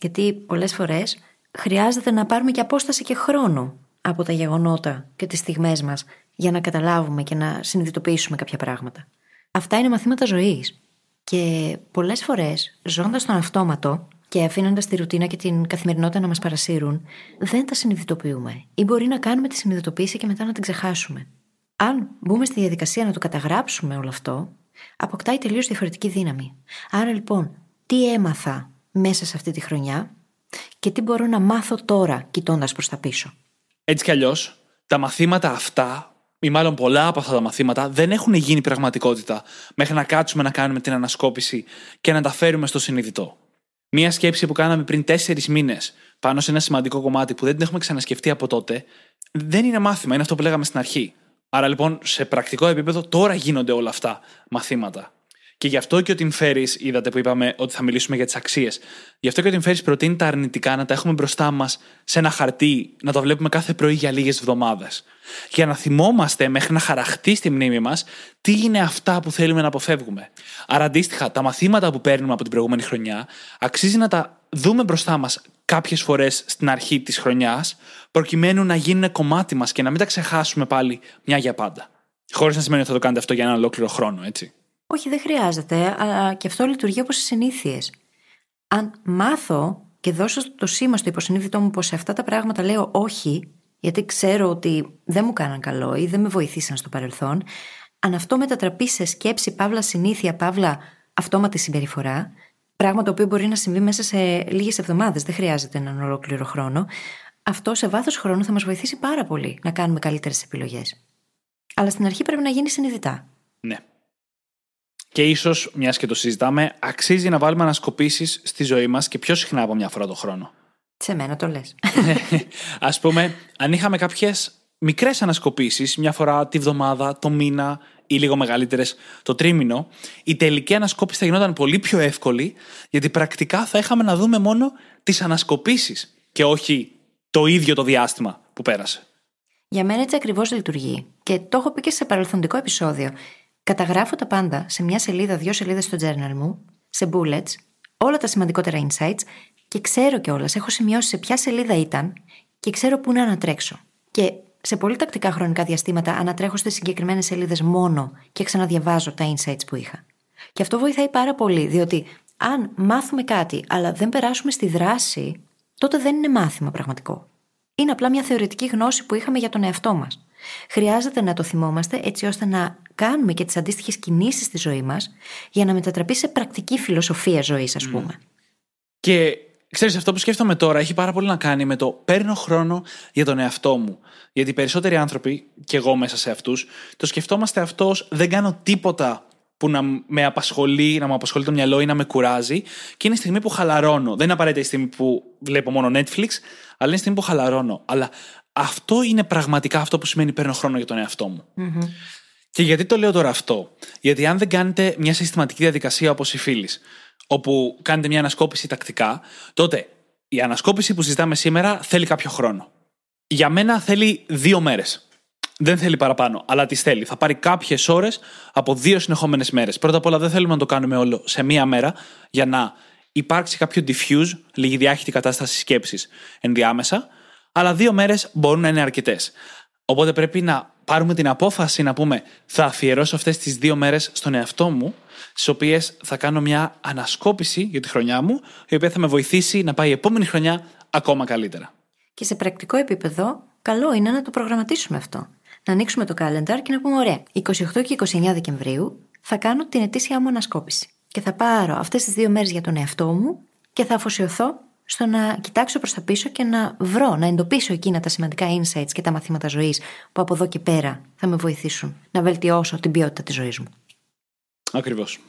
[SPEAKER 1] Γιατί πολλές φορές χρειάζεται να πάρουμε και απόσταση και χρόνο από τα γεγονότα και τις στιγμές μας για να καταλάβουμε και να συνειδητοποιήσουμε κάποια πράγματα. Αυτά είναι μαθήματα ζωής. Και πολλές φορές, ζώντας τον αυτόματο και αφήνοντας τη ρουτίνα και την καθημερινότητα να μας παρασύρουν, δεν τα συνειδητοποιούμε. Ή μπορεί να κάνουμε τη συνειδητοποίηση και μετά να την ξεχάσουμε. Αν μπούμε στη διαδικασία να το καταγράψουμε όλο αυτό, αποκτάει τελείως διαφορετική δύναμη. Άρα λοιπόν, τι έμαθα μέσα σε αυτή τη χρονιά και τι μπορώ να μάθω τώρα κοιτώντας προς τα πίσω;
[SPEAKER 2] Έτσι κι αλλιώς, τα μαθήματα αυτά, ή μάλλον πολλά από αυτά τα μαθήματα, δεν έχουν γίνει πραγματικότητα μέχρι να κάτσουμε να κάνουμε την ανασκόπηση και να τα φέρουμε στο συνειδητό. Μία σκέψη που κάναμε πριν τέσσερις μήνες πάνω σε ένα σημαντικό κομμάτι που δεν την έχουμε ξανασκεφτεί από τότε, δεν είναι μάθημα, είναι αυτό που λέγαμε στην αρχή. Άρα λοιπόν σε πρακτικό επίπεδο τώρα γίνονται όλα αυτά μαθήματα. Και γι' αυτό και ο Tim Ferris, είδατε που είπαμε ότι θα μιλήσουμε για τις αξίες. Γι' αυτό και ο Tim Ferris προτείνει τα αρνητικά να τα έχουμε μπροστά μας σε ένα χαρτί, να το βλέπουμε κάθε πρωί για λίγες εβδομάδες. Για να θυμόμαστε μέχρι να χαραχτεί στη μνήμη μας τι είναι αυτά που θέλουμε να αποφεύγουμε. Άρα, αντίστοιχα, τα μαθήματα που παίρνουμε από την προηγούμενη χρονιά αξίζει να τα δούμε μπροστά μας κάποιες φορές στην αρχή της χρονιάς, προκειμένου να γίνουν κομμάτι μας και να μην τα ξεχάσουμε πάλι μια για πάντα. Χωρίς να σημαίνει ότι θα το κάνετε αυτό για ένα ολόκληρο χρόνο, έτσι.
[SPEAKER 1] Όχι, δεν χρειάζεται, αλλά και αυτό λειτουργεί όπως οι συνήθειες. Αν μάθω και δώσω το σήμα στο υποσυνείδητό μου πως σε αυτά τα πράγματα λέω όχι, γιατί ξέρω ότι δεν μου κάναν καλό ή δεν με βοηθήσαν στο παρελθόν, αν αυτό μετατραπεί σε σκέψη, παύλα συνήθεια, παύλα αυτόματη συμπεριφορά, πράγμα το οποίο μπορεί να συμβεί μέσα σε λίγες εβδομάδες, δεν χρειάζεται έναν ολόκληρο χρόνο, αυτό σε βάθος χρόνου θα μας βοηθήσει πάρα πολύ να κάνουμε καλύτερες επιλογές. Αλλά στην αρχή πρέπει να γίνει συνειδητά.
[SPEAKER 2] Ναι. Και ίσως, μιας και το συζητάμε, αξίζει να βάλουμε ανασκοπήσεις στη ζωή μας και πιο συχνά από μια φορά το χρόνο.
[SPEAKER 1] Σε μένα το λες.
[SPEAKER 2] Α πούμε, αν είχαμε κάποιες μικρές ανασκοπήσεις, μια φορά τη βδομάδα, το μήνα ή λίγο μεγαλύτερες το τρίμηνο, η τελική ανασκόπηση θα γινόταν πολύ πιο εύκολη, γιατί πρακτικά θα είχαμε να δούμε μόνο τις ανασκοπήσεις και όχι το ίδιο το διάστημα που πέρασε.
[SPEAKER 1] Για μένα έτσι ακριβώς λειτουργεί. Και το έχω πει και σε παρελθοντικό επεισόδιο. Καταγράφω τα πάντα σε μια σελίδα, δύο σελίδες στο journal μου, σε bullets, όλα τα σημαντικότερα insights και ξέρω κιόλας, έχω σημειώσει σε ποια σελίδα ήταν και ξέρω πού να ανατρέξω. Και σε πολύ τακτικά χρονικά διαστήματα ανατρέχω στις συγκεκριμένες σελίδες μόνο και ξαναδιαβάζω τα insights που είχα. Και αυτό βοηθάει πάρα πολύ, διότι αν μάθουμε κάτι, αλλά δεν περάσουμε στη δράση, τότε δεν είναι μάθημα πραγματικό. Είναι απλά μια θεωρητική γνώση που είχαμε για τον εαυτό μας. Χρειάζεται να το θυμόμαστε έτσι ώστε να κάνουμε και τις αντίστοιχες κινήσεις στη ζωή μας για να μετατραπεί σε πρακτική φιλοσοφία ζωής, ας πούμε.
[SPEAKER 2] Και ξέρεις, αυτό που σκέφτομαι τώρα έχει πάρα πολύ να κάνει με το παίρνω χρόνο για τον εαυτό μου. Γιατί οι περισσότεροι άνθρωποι, και εγώ μέσα σε αυτούς, το σκεφτόμαστε αυτό δεν κάνω τίποτα που να με απασχολεί, να μου απασχολεί το μυαλό ή να με κουράζει. Και είναι η στιγμή που χαλαρώνω. Δεν είναι απαραίτητα η στιγμή που βλέπω μόνο Netflix, αλλά είναι η στιγμή που χαλαρώνω. Αλλά αυτό είναι πραγματικά αυτό που σημαίνει παίρνω χρόνο για τον εαυτό μου.
[SPEAKER 1] Mm-hmm.
[SPEAKER 2] Και γιατί το λέω τώρα αυτό; Γιατί αν δεν κάνετε μια συστηματική διαδικασία όπως οι φίλοι, όπου κάνετε μια ανασκόπηση τακτικά, τότε η ανασκόπηση που συζητάμε σήμερα θέλει κάποιο χρόνο. Για μένα θέλει δύο μέρες. Δεν θέλει παραπάνω, αλλά τις θέλει. Θα πάρει κάποιες ώρες από δύο συνεχόμενες μέρες. Πρώτα απ' όλα, δεν θέλουμε να το κάνουμε όλο σε μία μέρα για να υπάρξει κάποιο diffuse, λίγη διάχυτη κατάσταση σκέψης ενδιάμεσα, αλλά δύο μέρες μπορούν να είναι αρκετές. Οπότε πρέπει να πάρουμε την απόφαση να πούμε θα αφιερώσω αυτές τις δύο μέρες στον εαυτό μου, στις οποίες θα κάνω μια ανασκόπηση για τη χρονιά μου, η οποία θα με βοηθήσει να πάει η επόμενη χρονιά ακόμα καλύτερα.
[SPEAKER 1] Και σε πρακτικό επίπεδο, καλό είναι να το προγραμματίσουμε αυτό. Να ανοίξουμε το calendar και να πούμε: Ωραία, 28 και 29 Δεκεμβρίου θα κάνω την ετήσια μου ανασκόπηση. Και θα πάρω αυτές τις δύο μέρες για τον εαυτό μου και θα αφοσιωθώ στο να κοιτάξω προς τα πίσω και να βρω, να εντοπίσω εκείνα τα σημαντικά insights και τα μαθήματα ζωής που από εδώ και πέρα θα με βοηθήσουν να βελτιώσω την ποιότητα της ζωής μου.
[SPEAKER 2] Ακριβώς.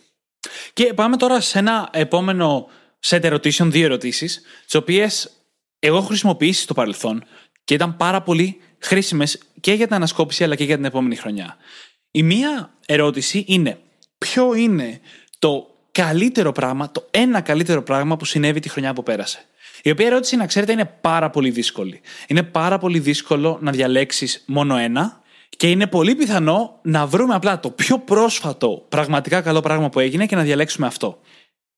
[SPEAKER 2] Και πάμε τώρα σε ένα επόμενο σετ ερωτήσεων, δύο ερωτήσεις, τις οποίες εγώ έχω χρησιμοποιήσει στο παρελθόν και ήταν πάρα πολύ χρήσιμες και για την ανασκόπηση αλλά και για την επόμενη χρονιά. Η μία ερώτηση είναι ποιο είναι το καλύτερο πράγμα, το ένα καλύτερο πράγμα που συνέβη τη χρονιά που πέρασε; Η οποία ερώτηση, να ξέρετε, είναι πάρα πολύ δύσκολη. Είναι πάρα πολύ δύσκολο να διαλέξεις μόνο ένα και είναι πολύ πιθανό να βρούμε απλά το πιο πρόσφατο πραγματικά καλό πράγμα που έγινε και να διαλέξουμε αυτό.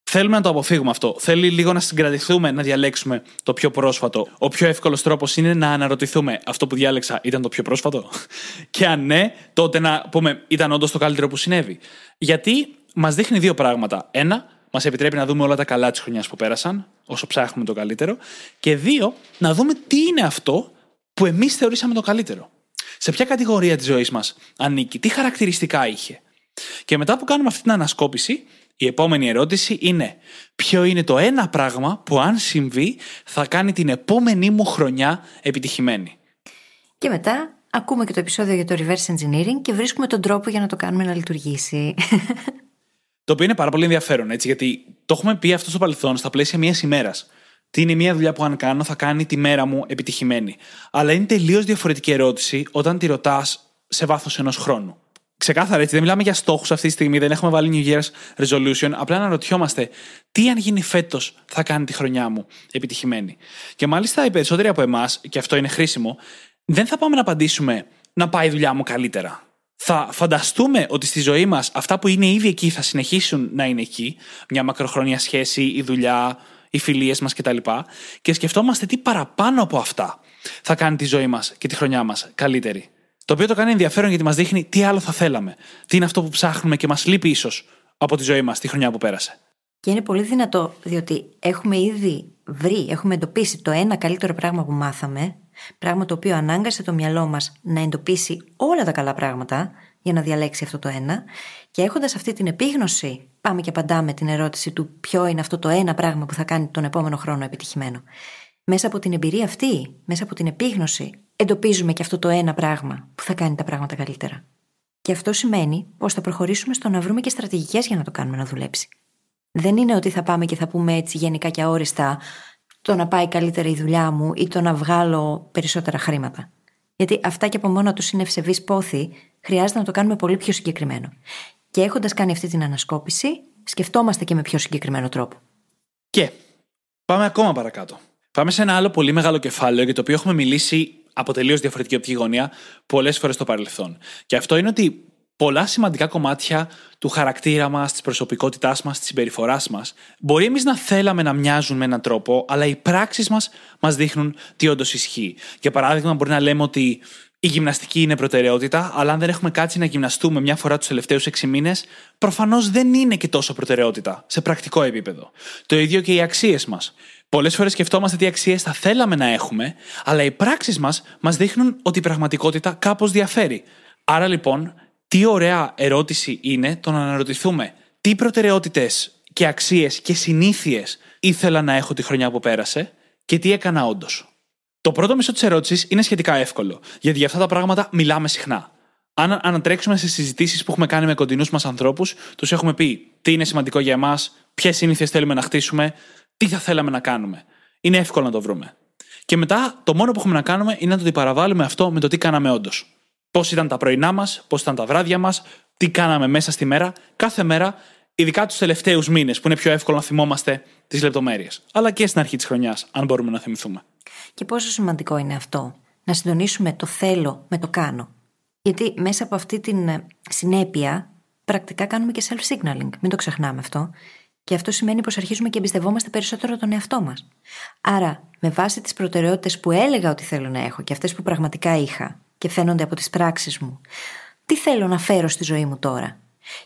[SPEAKER 2] Θέλουμε να το αποφύγουμε αυτό. Θέλει λίγο να συγκρατηθούμε να διαλέξουμε το πιο πρόσφατο. Ο πιο εύκολος τρόπος είναι να αναρωτηθούμε αυτό που διάλεξα ήταν το πιο πρόσφατο; και αν ναι, τότε να πούμε ήταν όντως το καλύτερο που συνέβη. Γιατί μας δείχνει δύο πράγματα. Ένα, μας επιτρέπει να δούμε όλα τα καλά της χρονιάς που πέρασαν, όσο ψάχνουμε το καλύτερο. Και δύο, να δούμε τι είναι αυτό που εμείς θεωρήσαμε το καλύτερο. Σε ποια κατηγορία της ζωής μας ανήκει, τι χαρακτηριστικά είχε. Και μετά που κάνουμε αυτή την ανασκόπηση, η επόμενη ερώτηση είναι ποιο είναι το ένα πράγμα που αν συμβεί θα κάνει την επόμενή μου χρονιά επιτυχημένη.
[SPEAKER 1] Και μετά ακούμε και το επεισόδιο για το reverse engineering και βρίσκουμε τον τρόπο για να το κάνουμε να λειτουργήσει.
[SPEAKER 2] Το οποίο είναι πάρα πολύ ενδιαφέρον, έτσι, γιατί το έχουμε πει αυτό στο παρελθόν στα πλαίσια μιας ημέρας. Τι είναι μια δουλειά που αν κάνω θα κάνει τη μέρα μου επιτυχημένη. Αλλά είναι τελείως διαφορετική ερώτηση όταν τη ρωτάς σε βάθος ενός χρόνου. Ξεκάθαρα έτσι, δεν μιλάμε για στόχους αυτή τη στιγμή, δεν έχουμε βάλει New Year's resolution. Απλά να ρωτιόμαστε τι αν γίνει φέτος θα κάνει τη χρονιά μου επιτυχημένη. Και μάλιστα οι περισσότεροι από εμάς, και αυτό είναι χρήσιμο, δεν θα πάμε να απαντήσουμε να πάει η δουλειά μου καλύτερα θα φανταστούμε ότι στη ζωή μας αυτά που είναι ήδη εκεί θα συνεχίσουν να είναι εκεί. Μια μακροχρόνια σχέση, η δουλειά, οι φιλίες μας κτλ. Και σκεφτόμαστε τι παραπάνω από αυτά θα κάνει τη ζωή μας και τη χρονιά μας καλύτερη. Το οποίο το κάνει ενδιαφέρον γιατί μας δείχνει τι άλλο θα θέλαμε. Τι είναι αυτό που ψάχνουμε και μας λείπει ίσως από τη ζωή μας τη χρονιά που πέρασε.
[SPEAKER 1] Και είναι πολύ δυνατό, διότι έχουμε ήδη βρει, έχουμε εντοπίσει το ένα καλύτερο πράγμα που μάθαμε Πράγμα το οποίο ανάγκασε το μυαλό μας να εντοπίσει όλα τα καλά πράγματα για να διαλέξει αυτό το ένα. Και έχοντας αυτή την επίγνωση, πάμε και απαντάμε την ερώτηση του ποιο είναι αυτό το ένα πράγμα που θα κάνει τον επόμενο χρόνο επιτυχημένο. Μέσα από την εμπειρία αυτή, μέσα από την επίγνωση, εντοπίζουμε και αυτό το ένα πράγμα που θα κάνει τα πράγματα καλύτερα. Και αυτό σημαίνει πως θα προχωρήσουμε στο να βρούμε και στρατηγικές για να το κάνουμε να δουλέψει. Δεν είναι ότι θα πάμε και θα πούμε έτσι γενικά και αόριστα το να πάει καλύτερα η δουλειά μου ή το να βγάλω περισσότερα χρήματα. Γιατί αυτά και από μόνο τους είναι ευσεβείς πόθη, χρειάζεται να το κάνουμε πολύ πιο συγκεκριμένο. Και έχοντας κάνει αυτή την ανασκόπηση, σκεφτόμαστε και με πιο συγκεκριμένο τρόπο.
[SPEAKER 2] Και πάμε ακόμα παρακάτω. Πάμε σε ένα άλλο πολύ μεγάλο κεφάλαιο για το οποίο έχουμε μιλήσει από τελείως διαφορετική οπτική γωνία πολλές φορές στο παρελθόν. Και αυτό είναι ότι πολλά σημαντικά κομμάτια του χαρακτήρα μας, της προσωπικότητάς μας, της συμπεριφοράς μας, μπορεί εμείς να θέλαμε να μοιάζουν με έναν τρόπο, αλλά οι πράξεις μας μας δείχνουν τι όντως ισχύει. Για παράδειγμα, μπορεί να λέμε ότι η γυμναστική είναι προτεραιότητα, αλλά αν δεν έχουμε κάτσει να γυμναστούμε μια φορά τους τελευταίους 6 μήνες, προφανώς δεν είναι και τόσο προτεραιότητα σε πρακτικό επίπεδο. Το ίδιο και οι αξίες μας. Πολλές φορές σκεφτόμαστε τι αξίες θα θέλαμε να έχουμε, αλλά οι πράξεις μας μας δείχνουν ότι η πραγματικότητα κάπως διαφέρει. Άρα λοιπόν, τι ωραία ερώτηση είναι το να αναρωτηθούμε τι προτεραιότητες και αξίες και συνήθειες ήθελα να έχω τη χρονιά που πέρασε και τι έκανα όντως. Το πρώτο μισό της ερώτησης είναι σχετικά εύκολο, γιατί για αυτά τα πράγματα μιλάμε συχνά. Αν ανατρέξουμε σε συζητήσεις που έχουμε κάνει με κοντινούς μας ανθρώπους, τους έχουμε πει τι είναι σημαντικό για εμάς, ποιες συνήθειες θέλουμε να χτίσουμε, τι θα θέλαμε να κάνουμε. Είναι εύκολο να το βρούμε. Και μετά το μόνο που έχουμε να κάνουμε είναι να το αντιπαραβάλλουμε αυτό με το τι κάναμε όντως. Πώς ήταν τα πρωινά μας, πώς ήταν τα βράδια μας, τι κάναμε μέσα στη μέρα, κάθε μέρα, ειδικά τους τελευταίους μήνες που είναι πιο εύκολο να θυμόμαστε τις λεπτομέρειες. Αλλά και στην αρχή της χρονιάς, αν μπορούμε να θυμηθούμε.
[SPEAKER 1] Και πόσο σημαντικό είναι αυτό, να συντονίσουμε το θέλω με το κάνω. Γιατί μέσα από αυτή την ε, συνέπεια, πρακτικά κάνουμε και self-signaling. Μην το ξεχνάμε αυτό. Και αυτό σημαίνει πως αρχίζουμε και εμπιστευόμαστε περισσότερο τον εαυτό μας. Άρα, με βάση τις προτεραιότητες που έλεγα ότι θέλω να έχω και αυτές που πραγματικά είχα και φαίνονται από τις πράξεις μου, τι θέλω να φέρω στη ζωή μου τώρα;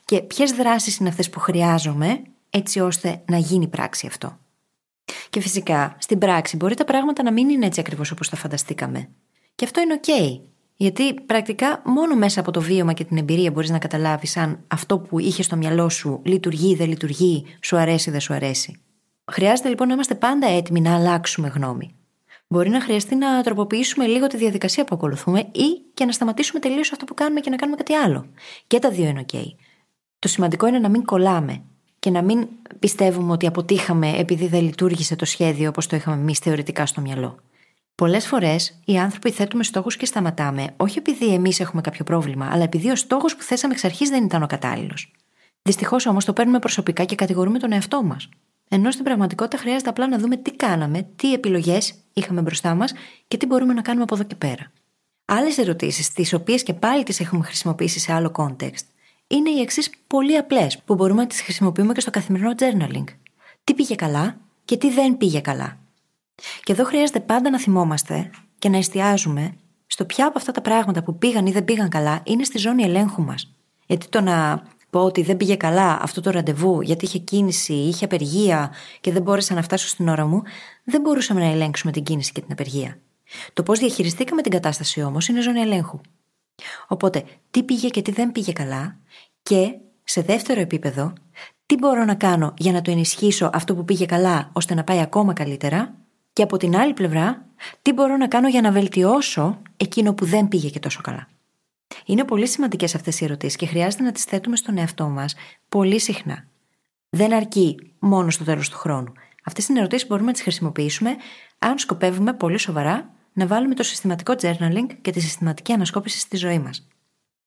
[SPEAKER 1] Και ποιες δράσεις είναι αυτές που χρειάζομαι έτσι ώστε να γίνει πράξη αυτό; Και φυσικά, στην πράξη μπορεί τα πράγματα να μην είναι έτσι ακριβώς όπως τα φανταστήκαμε. Και αυτό είναι OK. Γιατί πρακτικά μόνο μέσα από το βίωμα και την εμπειρία μπορείς να καταλάβεις αν αυτό που είχε στο μυαλό σου λειτουργεί ή δεν λειτουργεί, σου αρέσει ή δεν σου αρέσει. Χρειάζεται λοιπόν να είμαστε πάντα έτοιμοι να αλλάξουμε γνώμη. Μπορεί να χρειαστεί να τροποποιήσουμε λίγο τη διαδικασία που ακολουθούμε ή και να σταματήσουμε τελείως αυτό που κάνουμε και να κάνουμε κάτι άλλο. Και τα δύο είναι OK. Το σημαντικό είναι να μην κολλάμε και να μην πιστεύουμε ότι αποτύχαμε επειδή δεν λειτουργήσε το σχέδιο όπως το είχαμε εμείς θεωρητικά στο μυαλό. Πολλές φορές οι άνθρωποι θέτουμε στόχους και σταματάμε, όχι επειδή εμείς έχουμε κάποιο πρόβλημα, αλλά επειδή ο στόχος που θέσαμε εξ αρχής δεν ήταν ο κατάλληλος. Δυστυχώς όμως το παίρνουμε προσωπικά και κατηγορούμε τον εαυτό μας. Ενώ στην πραγματικότητα χρειάζεται απλά να δούμε τι κάναμε, τι επιλογές είχαμε μπροστά μας και τι μπορούμε να κάνουμε από εδώ και πέρα. Άλλες ερωτήσεις, τις οποίες και πάλι τις έχουμε χρησιμοποιήσει σε άλλο context, είναι οι εξής πολύ απλές που μπορούμε να τις χρησιμοποιούμε και στο καθημερινό journaling. Τι πήγε καλά και τι δεν πήγε καλά. Και εδώ χρειάζεται πάντα να θυμόμαστε και να εστιάζουμε στο ποια από αυτά τα πράγματα που πήγαν ή δεν πήγαν καλά είναι στη ζώνη ελέγχου μας. Γιατί το να πω ότι δεν πήγε καλά αυτό το ραντεβού γιατί είχε κίνηση, είχε απεργία και δεν μπόρεσα να φτάσω στην ώρα μου, δεν μπορούσαμε να ελέγξουμε την κίνηση και την απεργία. Το πώς διαχειριστήκαμε την κατάσταση όμως είναι ζώνη ελέγχου. Οπότε, τι πήγε και τι δεν πήγε καλά και σε δεύτερο επίπεδο, τι μπορώ να κάνω για να το ενισχύσω αυτό που πήγε καλά ώστε να πάει ακόμα καλύτερα και από την άλλη πλευρά, τι μπορώ να κάνω για να βελτιώσω εκείνο που δεν πήγε και τόσο καλά. Είναι πολύ σημαντικές αυτές οι ερωτήσεις και χρειάζεται να τις θέτουμε στον εαυτό μας πολύ συχνά. Δεν αρκεί μόνο στο τέλος του χρόνου. Αυτές είναι ερωτήσεις που μπορούμε να τις χρησιμοποιήσουμε αν σκοπεύουμε πολύ σοβαρά να βάλουμε το συστηματικό journaling και τη συστηματική ανασκόπηση στη ζωή μας.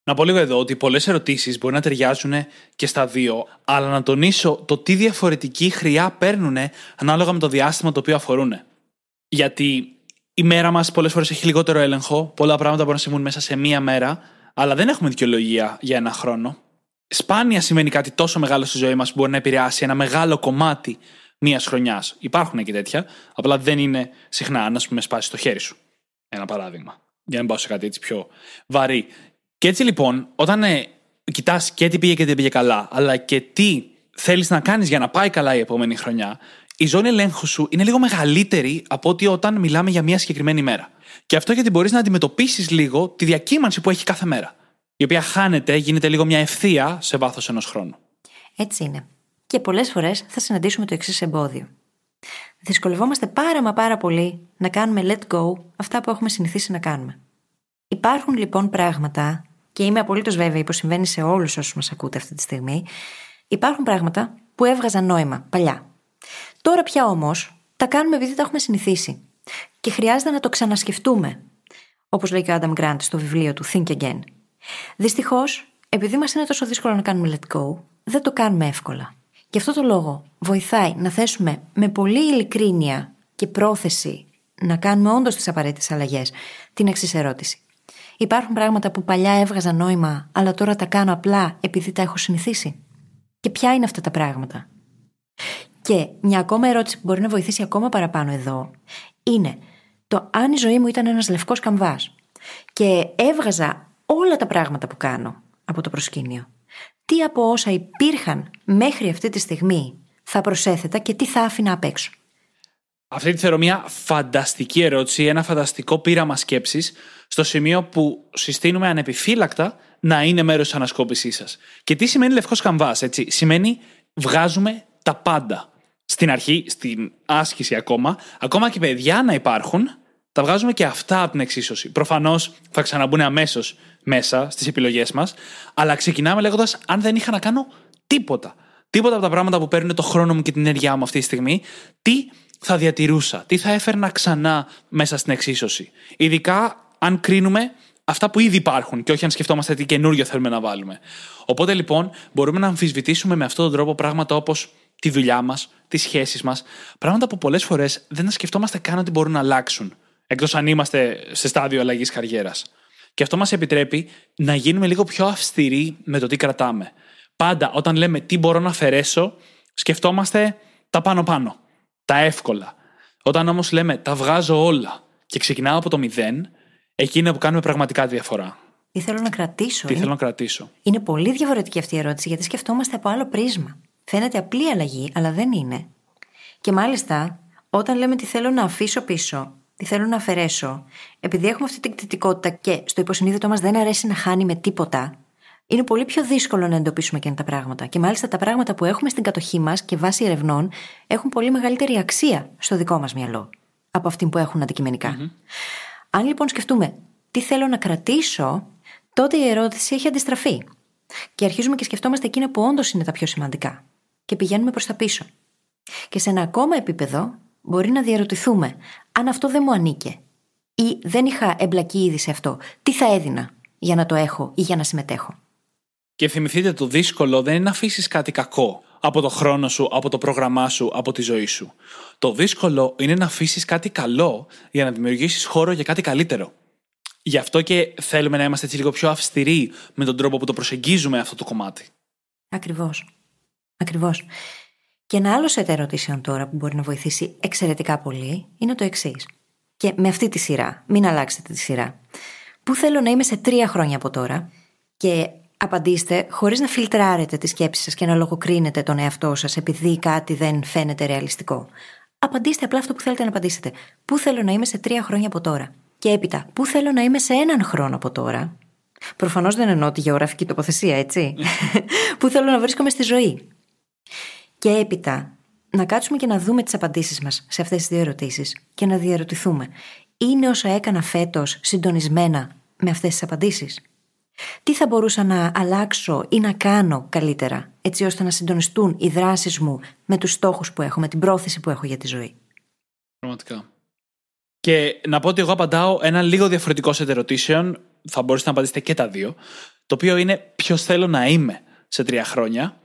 [SPEAKER 2] Να πω λίγο εδώ ότι πολλές ερωτήσεις μπορεί να ταιριάζουν και στα δύο, αλλά να τονίσω το τι διαφορετική χρειά παίρνουν ανάλογα με το διάστημα το οποίο αφορούν. Γιατί η μέρα μας πολλές φορές έχει λιγότερο έλεγχο, πολλά πράγματα μπορούν να συμβούν μέσα σε μία μέρα, αλλά δεν έχουμε δικαιολογία για ένα χρόνο. Σπάνια σημαίνει κάτι τόσο μεγάλο στη ζωή μας που μπορεί να επηρεάσει ένα μεγάλο κομμάτι μία χρονιάς. Υπάρχουν και τέτοια, απλά δεν είναι συχνά, αν α πούμε σπάσει το χέρι σου. Ένα παράδειγμα. Για να μην πάω σε κάτι έτσι πιο βαρύ. Και έτσι λοιπόν, όταν ε, κοιτάς και τι πήγε και τι πήγε καλά, αλλά και τι θέλεις να κάνεις για να πάει καλά η επόμενη χρονιά, η ζώνη ελέγχου σου είναι λίγο μεγαλύτερη από ότι όταν μιλάμε για μια συγκεκριμένη μέρα. Και αυτό γιατί μπορείς να αντιμετωπίσεις λίγο τη διακύμανση που έχει κάθε μέρα. Η οποία χάνεται, γίνεται λίγο μια ευθεία σε βάθος ενός χρόνου.
[SPEAKER 1] Έτσι είναι. Και πολλές φορές θα συναντήσουμε το εξής εμπόδιο. Δυσκολευόμαστε πάρα μα πάρα πολύ να κάνουμε let go αυτά που έχουμε συνηθίσει να κάνουμε. Υπάρχουν λοιπόν πράγματα, και είμαι απολύτως βέβαιη που συμβαίνει σε όλους όσους μας ακούτε αυτή τη στιγμή, υπάρχουν πράγματα που έβγαζαν νόημα παλιά. Τώρα πια όμως τα κάνουμε επειδή τα έχουμε συνηθίσει. Και χρειάζεται να το ξανασκεφτούμε. Όπως λέει και ο Adam Grant στο βιβλίο του Think Again. Δυστυχώς, επειδή μας είναι τόσο δύσκολο να κάνουμε let go, δεν το κάνουμε εύκολα. Γι' αυτό το λόγο βοηθάει να θέσουμε με πολύ ειλικρίνεια και πρόθεση να κάνουμε όντως τις απαραίτητες αλλαγές την εξής ερώτηση. Υπάρχουν πράγματα που παλιά έβγαζα νόημα, αλλά τώρα τα κάνω απλά επειδή τα έχω συνηθίσει; Και ποια είναι αυτά τα πράγματα; Και μια ακόμα ερώτηση που μπορεί να βοηθήσει ακόμα παραπάνω εδώ είναι το αν η ζωή μου ήταν ένας λευκός καμβάς και έβγαζα όλα τα πράγματα που κάνω από το προσκήνιο. Τι από όσα υπήρχαν μέχρι αυτή τη στιγμή θα προσέθετα και τι θα άφηνα απ' έξω;
[SPEAKER 2] Αυτή τη θεωρώ μια φανταστική ερώτηση, ένα φανταστικό πείραμα σκέψης, στο σημείο που συστήνουμε ανεπιφύλακτα να είναι μέρος της ανασκόπησής σας. Και τι σημαίνει λευκός καμβάς, έτσι; Σημαίνει βγάζουμε τα πάντα. Στην αρχή, στην άσκηση ακόμα, ακόμα και παιδιά να υπάρχουν, τα βγάζουμε και αυτά από την εξίσωση. Προφανώς θα ξαναμπούν αμέσως μέσα στις επιλογές μας, αλλά ξεκινάμε λέγοντας αν δεν είχα να κάνω τίποτα. Τίποτα από τα πράγματα που παίρνουν το χρόνο μου και την ενέργειά μου αυτή τη στιγμή, τι θα διατηρούσα, τι θα έφερνα ξανά μέσα στην εξίσωση. Ειδικά αν κρίνουμε αυτά που ήδη υπάρχουν και όχι αν σκεφτόμαστε τι καινούριο θέλουμε να βάλουμε. Οπότε λοιπόν μπορούμε να αμφισβητήσουμε με αυτόν τον τρόπο πράγματα όπως τη δουλειά μας, τις σχέσεις μας, πράγματα που πολλές φορές δεν τα σκεφτόμαστε καν ότι μπορούν να αλλάξουν. Εκτός αν είμαστε σε στάδιο αλλαγής καριέρας. Και αυτό μας επιτρέπει να γίνουμε λίγο πιο αυστηροί με το τι κρατάμε. Πάντα όταν λέμε τι μπορώ να αφαιρέσω, σκεφτόμαστε τα πάνω-πάνω τα εύκολα. Όταν όμως λέμε τα βγάζω όλα και ξεκινάω από το μηδέν, εκεί είναι που κάνουμε πραγματικά τη διαφορά.
[SPEAKER 1] Τι θέλω να κρατήσω.
[SPEAKER 2] Τι είναι... θέλω να κρατήσω.
[SPEAKER 1] Είναι πολύ διαφορετική αυτή η ερώτηση, γιατί σκεφτόμαστε από άλλο πρίσμα. Φαίνεται απλή αλλαγή, αλλά δεν είναι. Και μάλιστα, όταν λέμε τι θέλω να αφήσω πίσω, τι θέλω να αφαιρέσω, επειδή έχουμε αυτή την κτητικότητα και στο υποσυνείδητο μας δεν αρέσει να χάνει με τίποτα, είναι πολύ πιο δύσκολο να εντοπίσουμε και τα πράγματα. Και μάλιστα τα πράγματα που έχουμε στην κατοχή μας και βάσει ερευνών έχουν πολύ μεγαλύτερη αξία στο δικό μας μυαλό από αυτή που έχουν Αν λοιπόν σκεφτούμε τι θέλω να κρατήσω, τότε η ερώτηση έχει αντιστραφεί. Και αρχίζουμε και σκεφτόμαστε εκείνα που όντως είναι τα πιο σημαντικά. Και πηγαίνουμε προς τα πίσω. Και σε ένα ακόμα επίπεδο μπορεί να διαρωτηθούμε αν αυτό δεν μου ανήκε ή δεν είχα εμπλακεί ήδη σε αυτό, τι θα έδινα για να το έχω ή για να συμμετέχω.
[SPEAKER 2] Και θυμηθείτε το δύσκολο δεν είναι να αφήσεις κάτι κακό από το χρόνο σου, από το πρόγραμμά σου, από τη ζωή σου. Το δύσκολο είναι να αφήσεις κάτι καλό για να δημιουργήσεις χώρο για κάτι καλύτερο. Γι' αυτό και θέλουμε να είμαστε έτσι λίγο πιο αυστηροί με τον τρόπο που το προσεγγίζουμε αυτό το κομμάτι.
[SPEAKER 1] Ακριβώς. Ακριβώς. Και ένα άλλο σετ ερωτήσεων τώρα που μπορεί να βοηθήσει εξαιρετικά πολύ είναι το εξής. Και με αυτή τη σειρά, μην αλλάξετε τη σειρά. Πού θέλω να είμαι σε τρία χρόνια από τώρα και Απαντήστε χωρίς να φιλτράρετε τη σκέψη σας και να λογοκρίνετε τον εαυτό σας επειδή κάτι δεν φαίνεται ρεαλιστικό. Απαντήστε απλά αυτό που θέλετε να απαντήσετε. Πού θέλω να είμαι σε τρία χρόνια από τώρα; Και έπειτα, πού θέλω να είμαι σε έναν χρόνο από τώρα; Προφανώς δεν εννοώ τη γεωγραφική τοποθεσία, έτσι. πού θέλω να βρίσκομαι στη ζωή; Και έπειτα, να κάτσουμε και να δούμε τις απαντήσεις μας σε αυτές τις δύο ερωτήσεις και να διαρωτηθούμε, είναι όσα έκανα φέτος συντονισμένα με αυτές τις απαντήσεις; Τι θα μπορούσα να αλλάξω ή να κάνω καλύτερα, έτσι ώστε να συντονιστούν οι δράσεις μου με τους στόχους που έχω, με την πρόθεση που έχω για τη ζωή;
[SPEAKER 2] Πραγματικά. Και να πω ότι εγώ απαντάω ένα λίγο διαφορετικό σε ερωτήσεων, θα μπορούσατε να απαντήσετε και τα δύο, το οποίο είναι ποιος θέλω να είμαι σε τρία χρόνια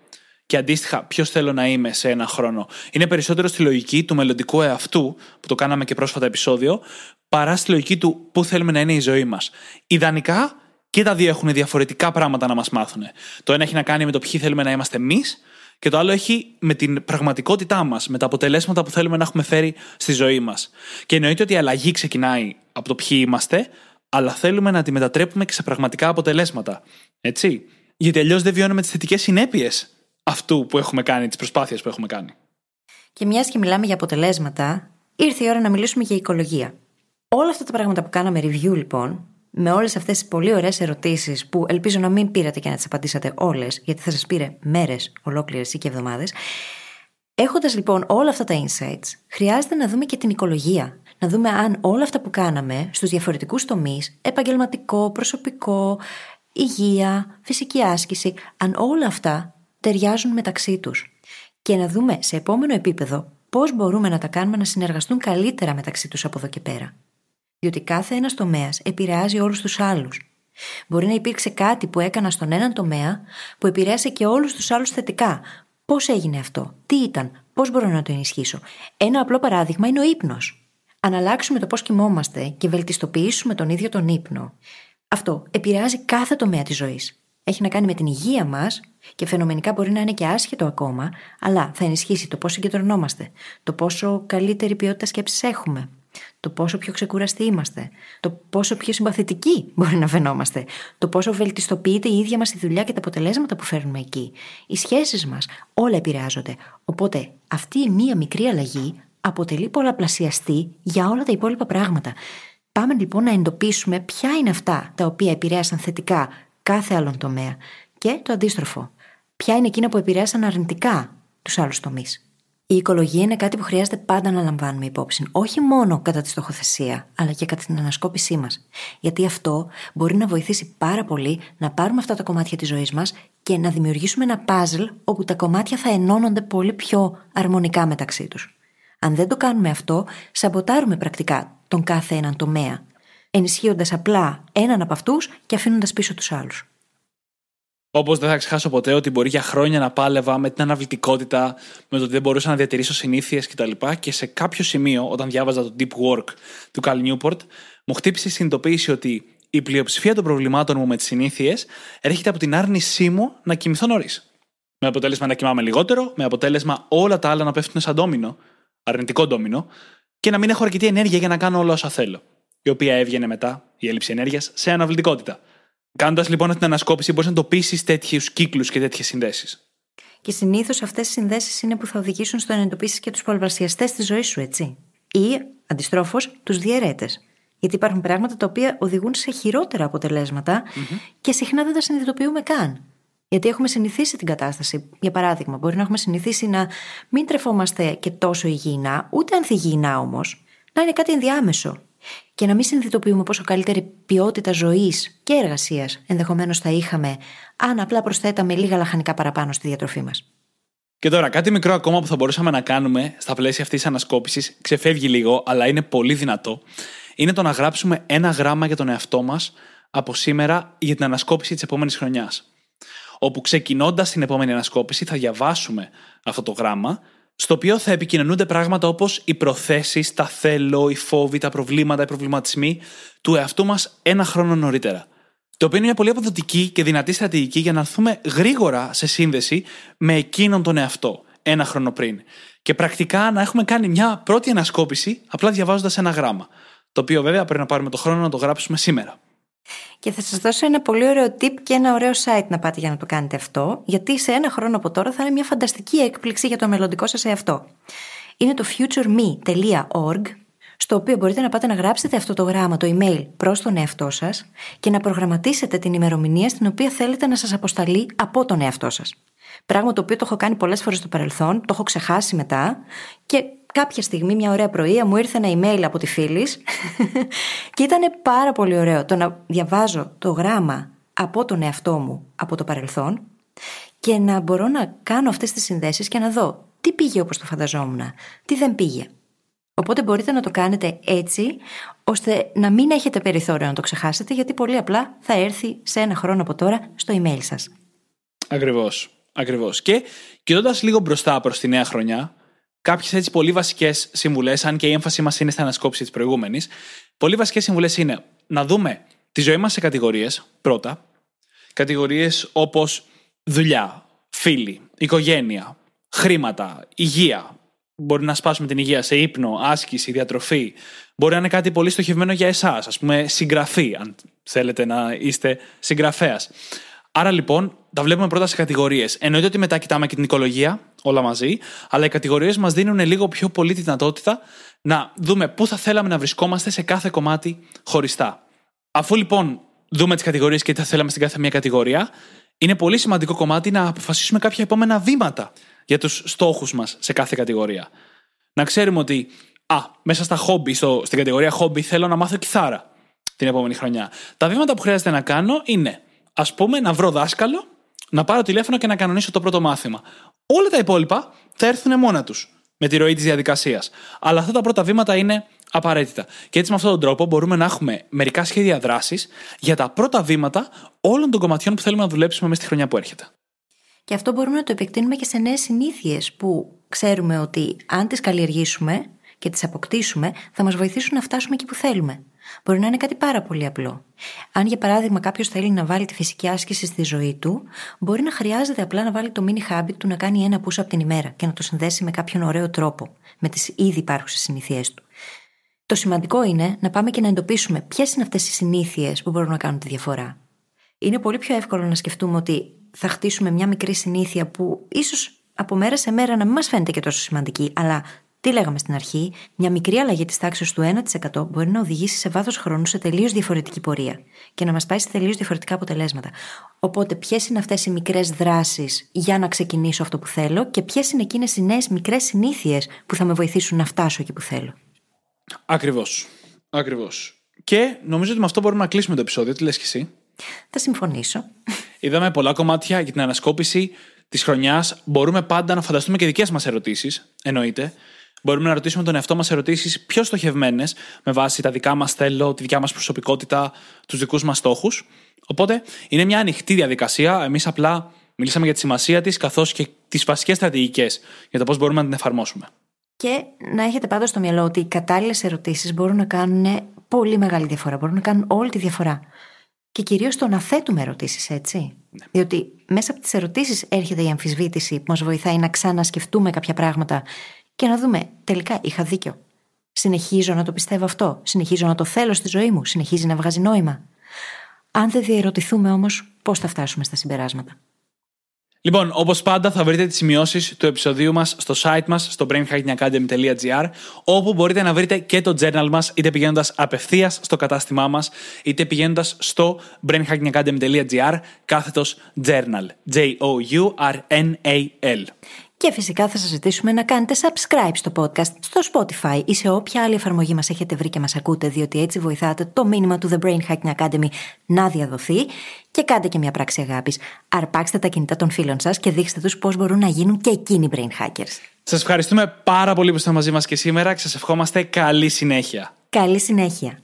[SPEAKER 2] και αντίστοιχα ποιος θέλω να είμαι σε ένα χρόνο. Είναι περισσότερο στη λογική του μελλοντικού εαυτού, που το κάναμε και πρόσφατα επεισόδιο, παρά στη λογική του πού θέλουμε να είναι η ζωή μας. Ιδανικά και τα δύο έχουν διαφορετικά πράγματα να μας μάθουν. Το ένα έχει να κάνει με το ποιοι θέλουμε να είμαστε εμείς, και το άλλο έχει με την πραγματικότητά μας, με τα αποτελέσματα που θέλουμε να έχουμε φέρει στη ζωή μας. Και εννοείται ότι η αλλαγή ξεκινάει από το ποιοι είμαστε, αλλά θέλουμε να τη μετατρέπουμε και σε πραγματικά αποτελέσματα. Έτσι. Γιατί αλλιώς δεν βιώνουμε τις θετικές συνέπειες αυτού που έχουμε κάνει, τις προσπάθειες που έχουμε κάνει.
[SPEAKER 1] Και μιας και μιλάμε για αποτελέσματα, ήρθε η ώρα να μιλήσουμε για οικολογία. Όλα αυτά τα πράγματα που κάναμε review λοιπόν με όλες αυτές τις πολύ ωραίες ερωτήσεις που ελπίζω να μην πήρατε και να τις απαντήσατε όλες, γιατί θα σας πήρε μέρες ολόκληρες ή και εβδομάδες. Έχοντας λοιπόν όλα αυτά τα insights, χρειάζεται να δούμε και την οικολογία. Να δούμε αν όλα αυτά που κάναμε στους διαφορετικούς τομείς, επαγγελματικό, προσωπικό, υγεία, φυσική άσκηση, αν όλα αυτά ταιριάζουν μεταξύ τους. Και να δούμε σε επόμενο επίπεδο πώς μπορούμε να τα κάνουμε να συνεργαστούν καλύτερα μεταξύ τους από εδώ και πέρα διότι κάθε ένας τομέας επηρεάζει όλους τους άλλους. Μπορεί να υπήρξε κάτι που έκανα στον έναν τομέα που επηρέασε και όλους τους άλλους θετικά. Πώς έγινε αυτό, τι ήταν, πώς μπορώ να το ενισχύσω; Ένα απλό παράδειγμα είναι ο ύπνος. Αν αλλάξουμε το πώς κοιμόμαστε και βελτιστοποιήσουμε τον ίδιο τον ύπνο, Αυτό επηρεάζει κάθε τομέα της ζωής. Έχει να κάνει με την υγεία μας και φαινομενικά μπορεί να είναι και άσχετο ακόμα, αλλά θα ενισχύσει το πόσο συγκεντρωνόμαστε, το πόσο καλύτερη ποιότητα σκέψης έχουμε, το πόσο πιο ξεκουραστοί είμαστε, το πόσο πιο συμπαθητικοί μπορεί να φαινόμαστε, το πόσο βελτιστοποιείται η ίδια μας η δουλειά και τα αποτελέσματα που φέρνουμε εκεί. Οι σχέσεις μας όλα επηρεάζονται. Οπότε αυτή η μία μικρή αλλαγή αποτελεί πολλαπλασιαστή για όλα τα υπόλοιπα πράγματα. Πάμε λοιπόν να εντοπίσουμε ποια είναι αυτά τα οποία επηρέασαν θετικά κάθε άλλον τομέα και το αντίστροφο. Ποια είναι εκείνα που επηρέασαν αρνητικά τους άλλους τομείς. Η οικολογία είναι κάτι που χρειάζεται πάντα να λαμβάνουμε υπόψη, όχι μόνο κατά τη στοχοθεσία, αλλά και κατά την ανασκόπησή μας. Γιατί αυτό μπορεί να βοηθήσει πάρα πολύ να πάρουμε αυτά τα κομμάτια της ζωής μας και να δημιουργήσουμε ένα puzzle όπου τα κομμάτια θα ενώνονται πολύ πιο αρμονικά μεταξύ τους. Αν δεν το κάνουμε αυτό, σαμποτάρουμε πρακτικά τον κάθε έναν τομέα, ενισχύοντας απλά έναν από αυτούς και αφήνοντας πίσω τους άλλους.
[SPEAKER 2] Όπως δεν θα ξεχάσω ποτέ ότι μπορεί για χρόνια να πάλευα με την αναβλητικότητα, με το ότι δεν μπορούσα να διατηρήσω συνήθειες κτλ. Και σε κάποιο σημείο, όταν διάβαζα το Deep Work του Cal Newport, μου χτύπησε η συνειδητοποίηση ότι η πλειοψηφία των προβλημάτων μου με τις συνήθειες έρχεται από την άρνησή μου να κοιμηθώ νωρίς. Με αποτέλεσμα να κοιμάμαι λιγότερο, με αποτέλεσμα όλα τα άλλα να πέφτουν σαν ντόμινο, αρνητικό ντόμινο, και να μην έχω αρκετή ενέργεια για να κάνω όλα όσα θέλω. Η οποία έβγαινε μετά, η έλλειψη ενέργειας, σε αναβλητικότητα. Κάνοντας λοιπόν αυτή την ανασκόπηση, μπορείς να τοπίσει τέτοιους κύκλους και τέτοιες συνδέσεις.
[SPEAKER 1] Και συνήθως αυτές οι συνδέσεις είναι που θα οδηγήσουν στο να εντοπίσεις και τους πολλαπλασιαστές της ζωής σου, έτσι. Ή, αντιστρόφως, τους διαιρέτες. Γιατί υπάρχουν πράγματα τα οποία οδηγούν σε χειρότερα και συχνά δεν τα συνειδητοποιούμε καν. Γιατί έχουμε συνηθίσει την κατάσταση. Για παράδειγμα, μπορεί να έχουμε συνηθίσει να μην τρεφόμαστε και τόσο υγιεινά, ούτε ανθυγιεινά όμως, να είναι κάτι ενδιάμεσο και να μην συνειδητοποιούμε πόσο καλύτερη ποιότητα ζωής και εργασίας ενδεχομένως θα είχαμε αν απλά προσθέταμε λίγα λαχανικά παραπάνω στη διατροφή μας.
[SPEAKER 2] Και τώρα, κάτι μικρό ακόμα που θα μπορούσαμε να κάνουμε στα πλαίσια αυτής της ανασκόπησης, ξεφεύγει λίγο, αλλά είναι πολύ δυνατό, είναι το να γράψουμε ένα γράμμα για τον εαυτό μας από σήμερα για την ανασκόπηση της επόμενης χρονιάς. Όπου ξεκινώντας την επόμενη ανασκόπηση θα διαβάσουμε αυτό το γράμμα στο οποίο θα επικοινωνούνται πράγματα όπως οι προθέσεις, τα θέλω, οι φόβοι, τα προβλήματα, οι προβληματισμοί του εαυτού μας ένα χρόνο νωρίτερα. Το οποίο είναι μια πολύ αποδοτική και δυνατή στρατηγική για να έρθουμε γρήγορα σε σύνδεση με εκείνον τον εαυτό, ένα χρόνο πριν. Και πρακτικά να έχουμε κάνει μια πρώτη ανασκόπηση απλά διαβάζοντας ένα γράμμα. Το οποίο βέβαια πρέπει να πάρουμε το χρόνο να το γράψουμε σήμερα.
[SPEAKER 1] Και θα σας δώσω ένα πολύ ωραίο tip και ένα ωραίο site να πάτε για να το κάνετε αυτό, γιατί σε ένα χρόνο από τώρα θα είναι μια φανταστική έκπληξη για το μελλοντικό σας εαυτό. Είναι το futureme.org, στο οποίο μπορείτε να πάτε να γράψετε αυτό το γράμμα, το email προς τον εαυτό σας και να προγραμματίσετε την ημερομηνία στην οποία θέλετε να σας αποσταλεί από τον εαυτό σας. Πράγμα το οποίο το έχω κάνει πολλές φορές στο παρελθόν, το έχω ξεχάσει μετά και κάποια στιγμή, μια ωραία πρωία, μου ήρθε ένα email από τη φίλης και ήταν πάρα πολύ ωραίο το να διαβάζω το γράμμα από τον εαυτό μου από το παρελθόν και να μπορώ να κάνω αυτές τις συνδέσεις και να δω τι πήγε όπως το φανταζόμουν, τι δεν πήγε. Οπότε μπορείτε να το κάνετε έτσι, ώστε να μην έχετε περιθώριο να το ξεχάσετε, γιατί πολύ απλά θα έρθει σε ένα χρόνο από τώρα στο email σας.
[SPEAKER 2] Ακριβώς, ακριβώς. Και κοιτώντας λίγο μπροστά προς τη νέα χρονιά, κάποιες έτσι πολύ βασικές συμβουλές, αν και η έμφαση μας είναι στην ανασκόπηση της προηγούμενης. Πολύ βασικές συμβουλές είναι να δούμε τη ζωή μας σε κατηγορίες, πρώτα. Κατηγορίες όπως δουλειά, φίλοι, οικογένεια, χρήματα, υγεία. Μπορεί να σπάσουμε την υγεία σε ύπνο, άσκηση, διατροφή. Μπορεί να είναι κάτι πολύ στοχευμένο για εσάς, ας πούμε συγγραφή, αν θέλετε να είστε συγγραφέας. Άρα λοιπόν τα βλέπουμε πρώτα σε κατηγορίες. Εννοείται ότι μετά κοιτάμε και την οικολογία, όλα μαζί, αλλά οι κατηγορίες μας δίνουν λίγο πιο πολύ τη δυνατότητα να δούμε πού θα θέλαμε να βρισκόμαστε σε κάθε κομμάτι χωριστά. Αφού λοιπόν δούμε τις κατηγορίες και τι θα θέλαμε στην κάθε μία κατηγορία, είναι πολύ σημαντικό κομμάτι να αποφασίσουμε κάποια επόμενα βήματα για τους στόχους μας σε κάθε κατηγορία. Να ξέρουμε ότι, α, μέσα στα χόμπι, στο, στην κατηγορία χόμπι, θέλω να μάθω κιθάρα την επόμενη χρονιά. Τα βήματα που χρειάζεται να κάνω είναι, ας πούμε, να βρω δάσκαλο να πάρω τηλέφωνο και να κανονίσω το πρώτο μάθημα. Όλα τα υπόλοιπα θα έρθουν μόνα τους με τη ροή της διαδικασίας. Αλλά αυτά τα πρώτα βήματα είναι απαραίτητα. Και έτσι με αυτόν τον τρόπο μπορούμε να έχουμε μερικά σχέδια δράσης για τα πρώτα βήματα όλων των κομματιών που θέλουμε να δουλέψουμε μέσα στη χρονιά που έρχεται.
[SPEAKER 1] Και αυτό μπορούμε να το επεκτείνουμε και σε νέες συνήθειες που ξέρουμε ότι αν τις καλλιεργήσουμε και τις αποκτήσουμε, θα μας βοηθήσουν να φτάσουμε εκεί που θέλουμε. Μπορεί να είναι κάτι πάρα πολύ απλό. Αν για παράδειγμα κάποιος θέλει να βάλει τη φυσική άσκηση στη ζωή του, μπορεί να χρειάζεται απλά να βάλει το mini habit του να κάνει ένα push από την ημέρα και να το συνδέσει με κάποιον ωραίο τρόπο, με τις ήδη υπάρχουσες συνήθειές του. Το σημαντικό είναι να πάμε και να εντοπίσουμε ποιες είναι αυτές οι συνήθειες που μπορούν να κάνουν τη διαφορά. Είναι πολύ πιο εύκολο να σκεφτούμε ότι θα χτίσουμε μια μικρή συνήθεια που ίσως από μέρα σε μέρα να μην μας φαίνεται και τόσο σημαντική, αλλά τι λέγαμε στην αρχή, μια μικρή αλλαγή της τάξης του 1% μπορεί να οδηγήσει σε βάθος χρόνου σε τελείως διαφορετική πορεία και να μας πάει σε τελείως διαφορετικά αποτελέσματα. Οπότε, ποιες είναι αυτές οι μικρές δράσεις για να ξεκινήσω αυτό που θέλω και ποιες είναι εκείνες οι νέες μικρές συνήθειες που θα με βοηθήσουν να φτάσω εκεί που θέλω;
[SPEAKER 2] Ακριβώς. Ακριβώς. Και νομίζω ότι με αυτό μπορούμε να κλείσουμε το επεισόδιο. Τι λες και εσύ;
[SPEAKER 1] Θα συμφωνήσω.
[SPEAKER 2] Είδαμε πολλά κομμάτια για την ανασκόπηση της χρονιάς. Μπορούμε πάντα να φανταστούμε και δικές μας ερωτήσεις, εννοείται. Μπορούμε να ρωτήσουμε τον εαυτό μας ερωτήσεις πιο στοχευμένες, με βάση τα δικά μας θέλω, τη δικιά μας προσωπικότητα, τους δικούς μας στόχους. Οπότε είναι μια ανοιχτή διαδικασία. Εμείς απλά μιλήσαμε για τη σημασία της, καθώς και τις βασικές στρατηγικές για το πώς μπορούμε να την εφαρμόσουμε.
[SPEAKER 1] Και να έχετε πάντα στο μυαλό ότι οι κατάλληλες ερωτήσεις μπορούν να κάνουν πολύ μεγάλη διαφορά. Μπορούν να κάνουν όλη τη διαφορά. Και κυρίως το να θέτουμε ερωτήσεις, έτσι. Ναι. Διότι μέσα από τις ερωτήσεις έρχεται η αμφισβήτηση που μας βοηθάει να ξανασκεφτούμε κάποια πράγματα και να δούμε τελικά είχα δίκιο. Συνεχίζω να το πιστεύω αυτό. Συνεχίζω να το θέλω στη ζωή μου. Συνεχίζει να βγάζει νόημα. Αν δεν διαρωτηθούμε όμως, πώς θα φτάσουμε στα συμπεράσματα.
[SPEAKER 2] Λοιπόν, όπως πάντα, θα βρείτε τις σημειώσεις του επεισοδίου μας στο site μας, στο brainhackingacademy.gr, όπου μπορείτε να βρείτε και το journal μας, είτε πηγαίνοντας απευθείας στο κατάστημά μας, είτε πηγαίνοντας στο brainhackingacademy.gr, κάθετος journal. J-O-U-R-N-A-L.
[SPEAKER 1] Και φυσικά θα σας ζητήσουμε να κάνετε subscribe στο podcast, στο Spotify ή σε όποια άλλη εφαρμογή μας έχετε βρει και μας ακούτε, διότι έτσι βοηθάτε το μήνυμα του The Brain Hacking Academy να διαδοθεί και κάντε και μια πράξη αγάπης. Αρπάξτε τα κινητά των φίλων σας και δείξτε τους πώς μπορούν να γίνουν και εκείνοι brain hackers.
[SPEAKER 2] Σας ευχαριστούμε πάρα πολύ που είστε μαζί μας και σήμερα και σας ευχόμαστε καλή συνέχεια.
[SPEAKER 1] Καλή συνέχεια.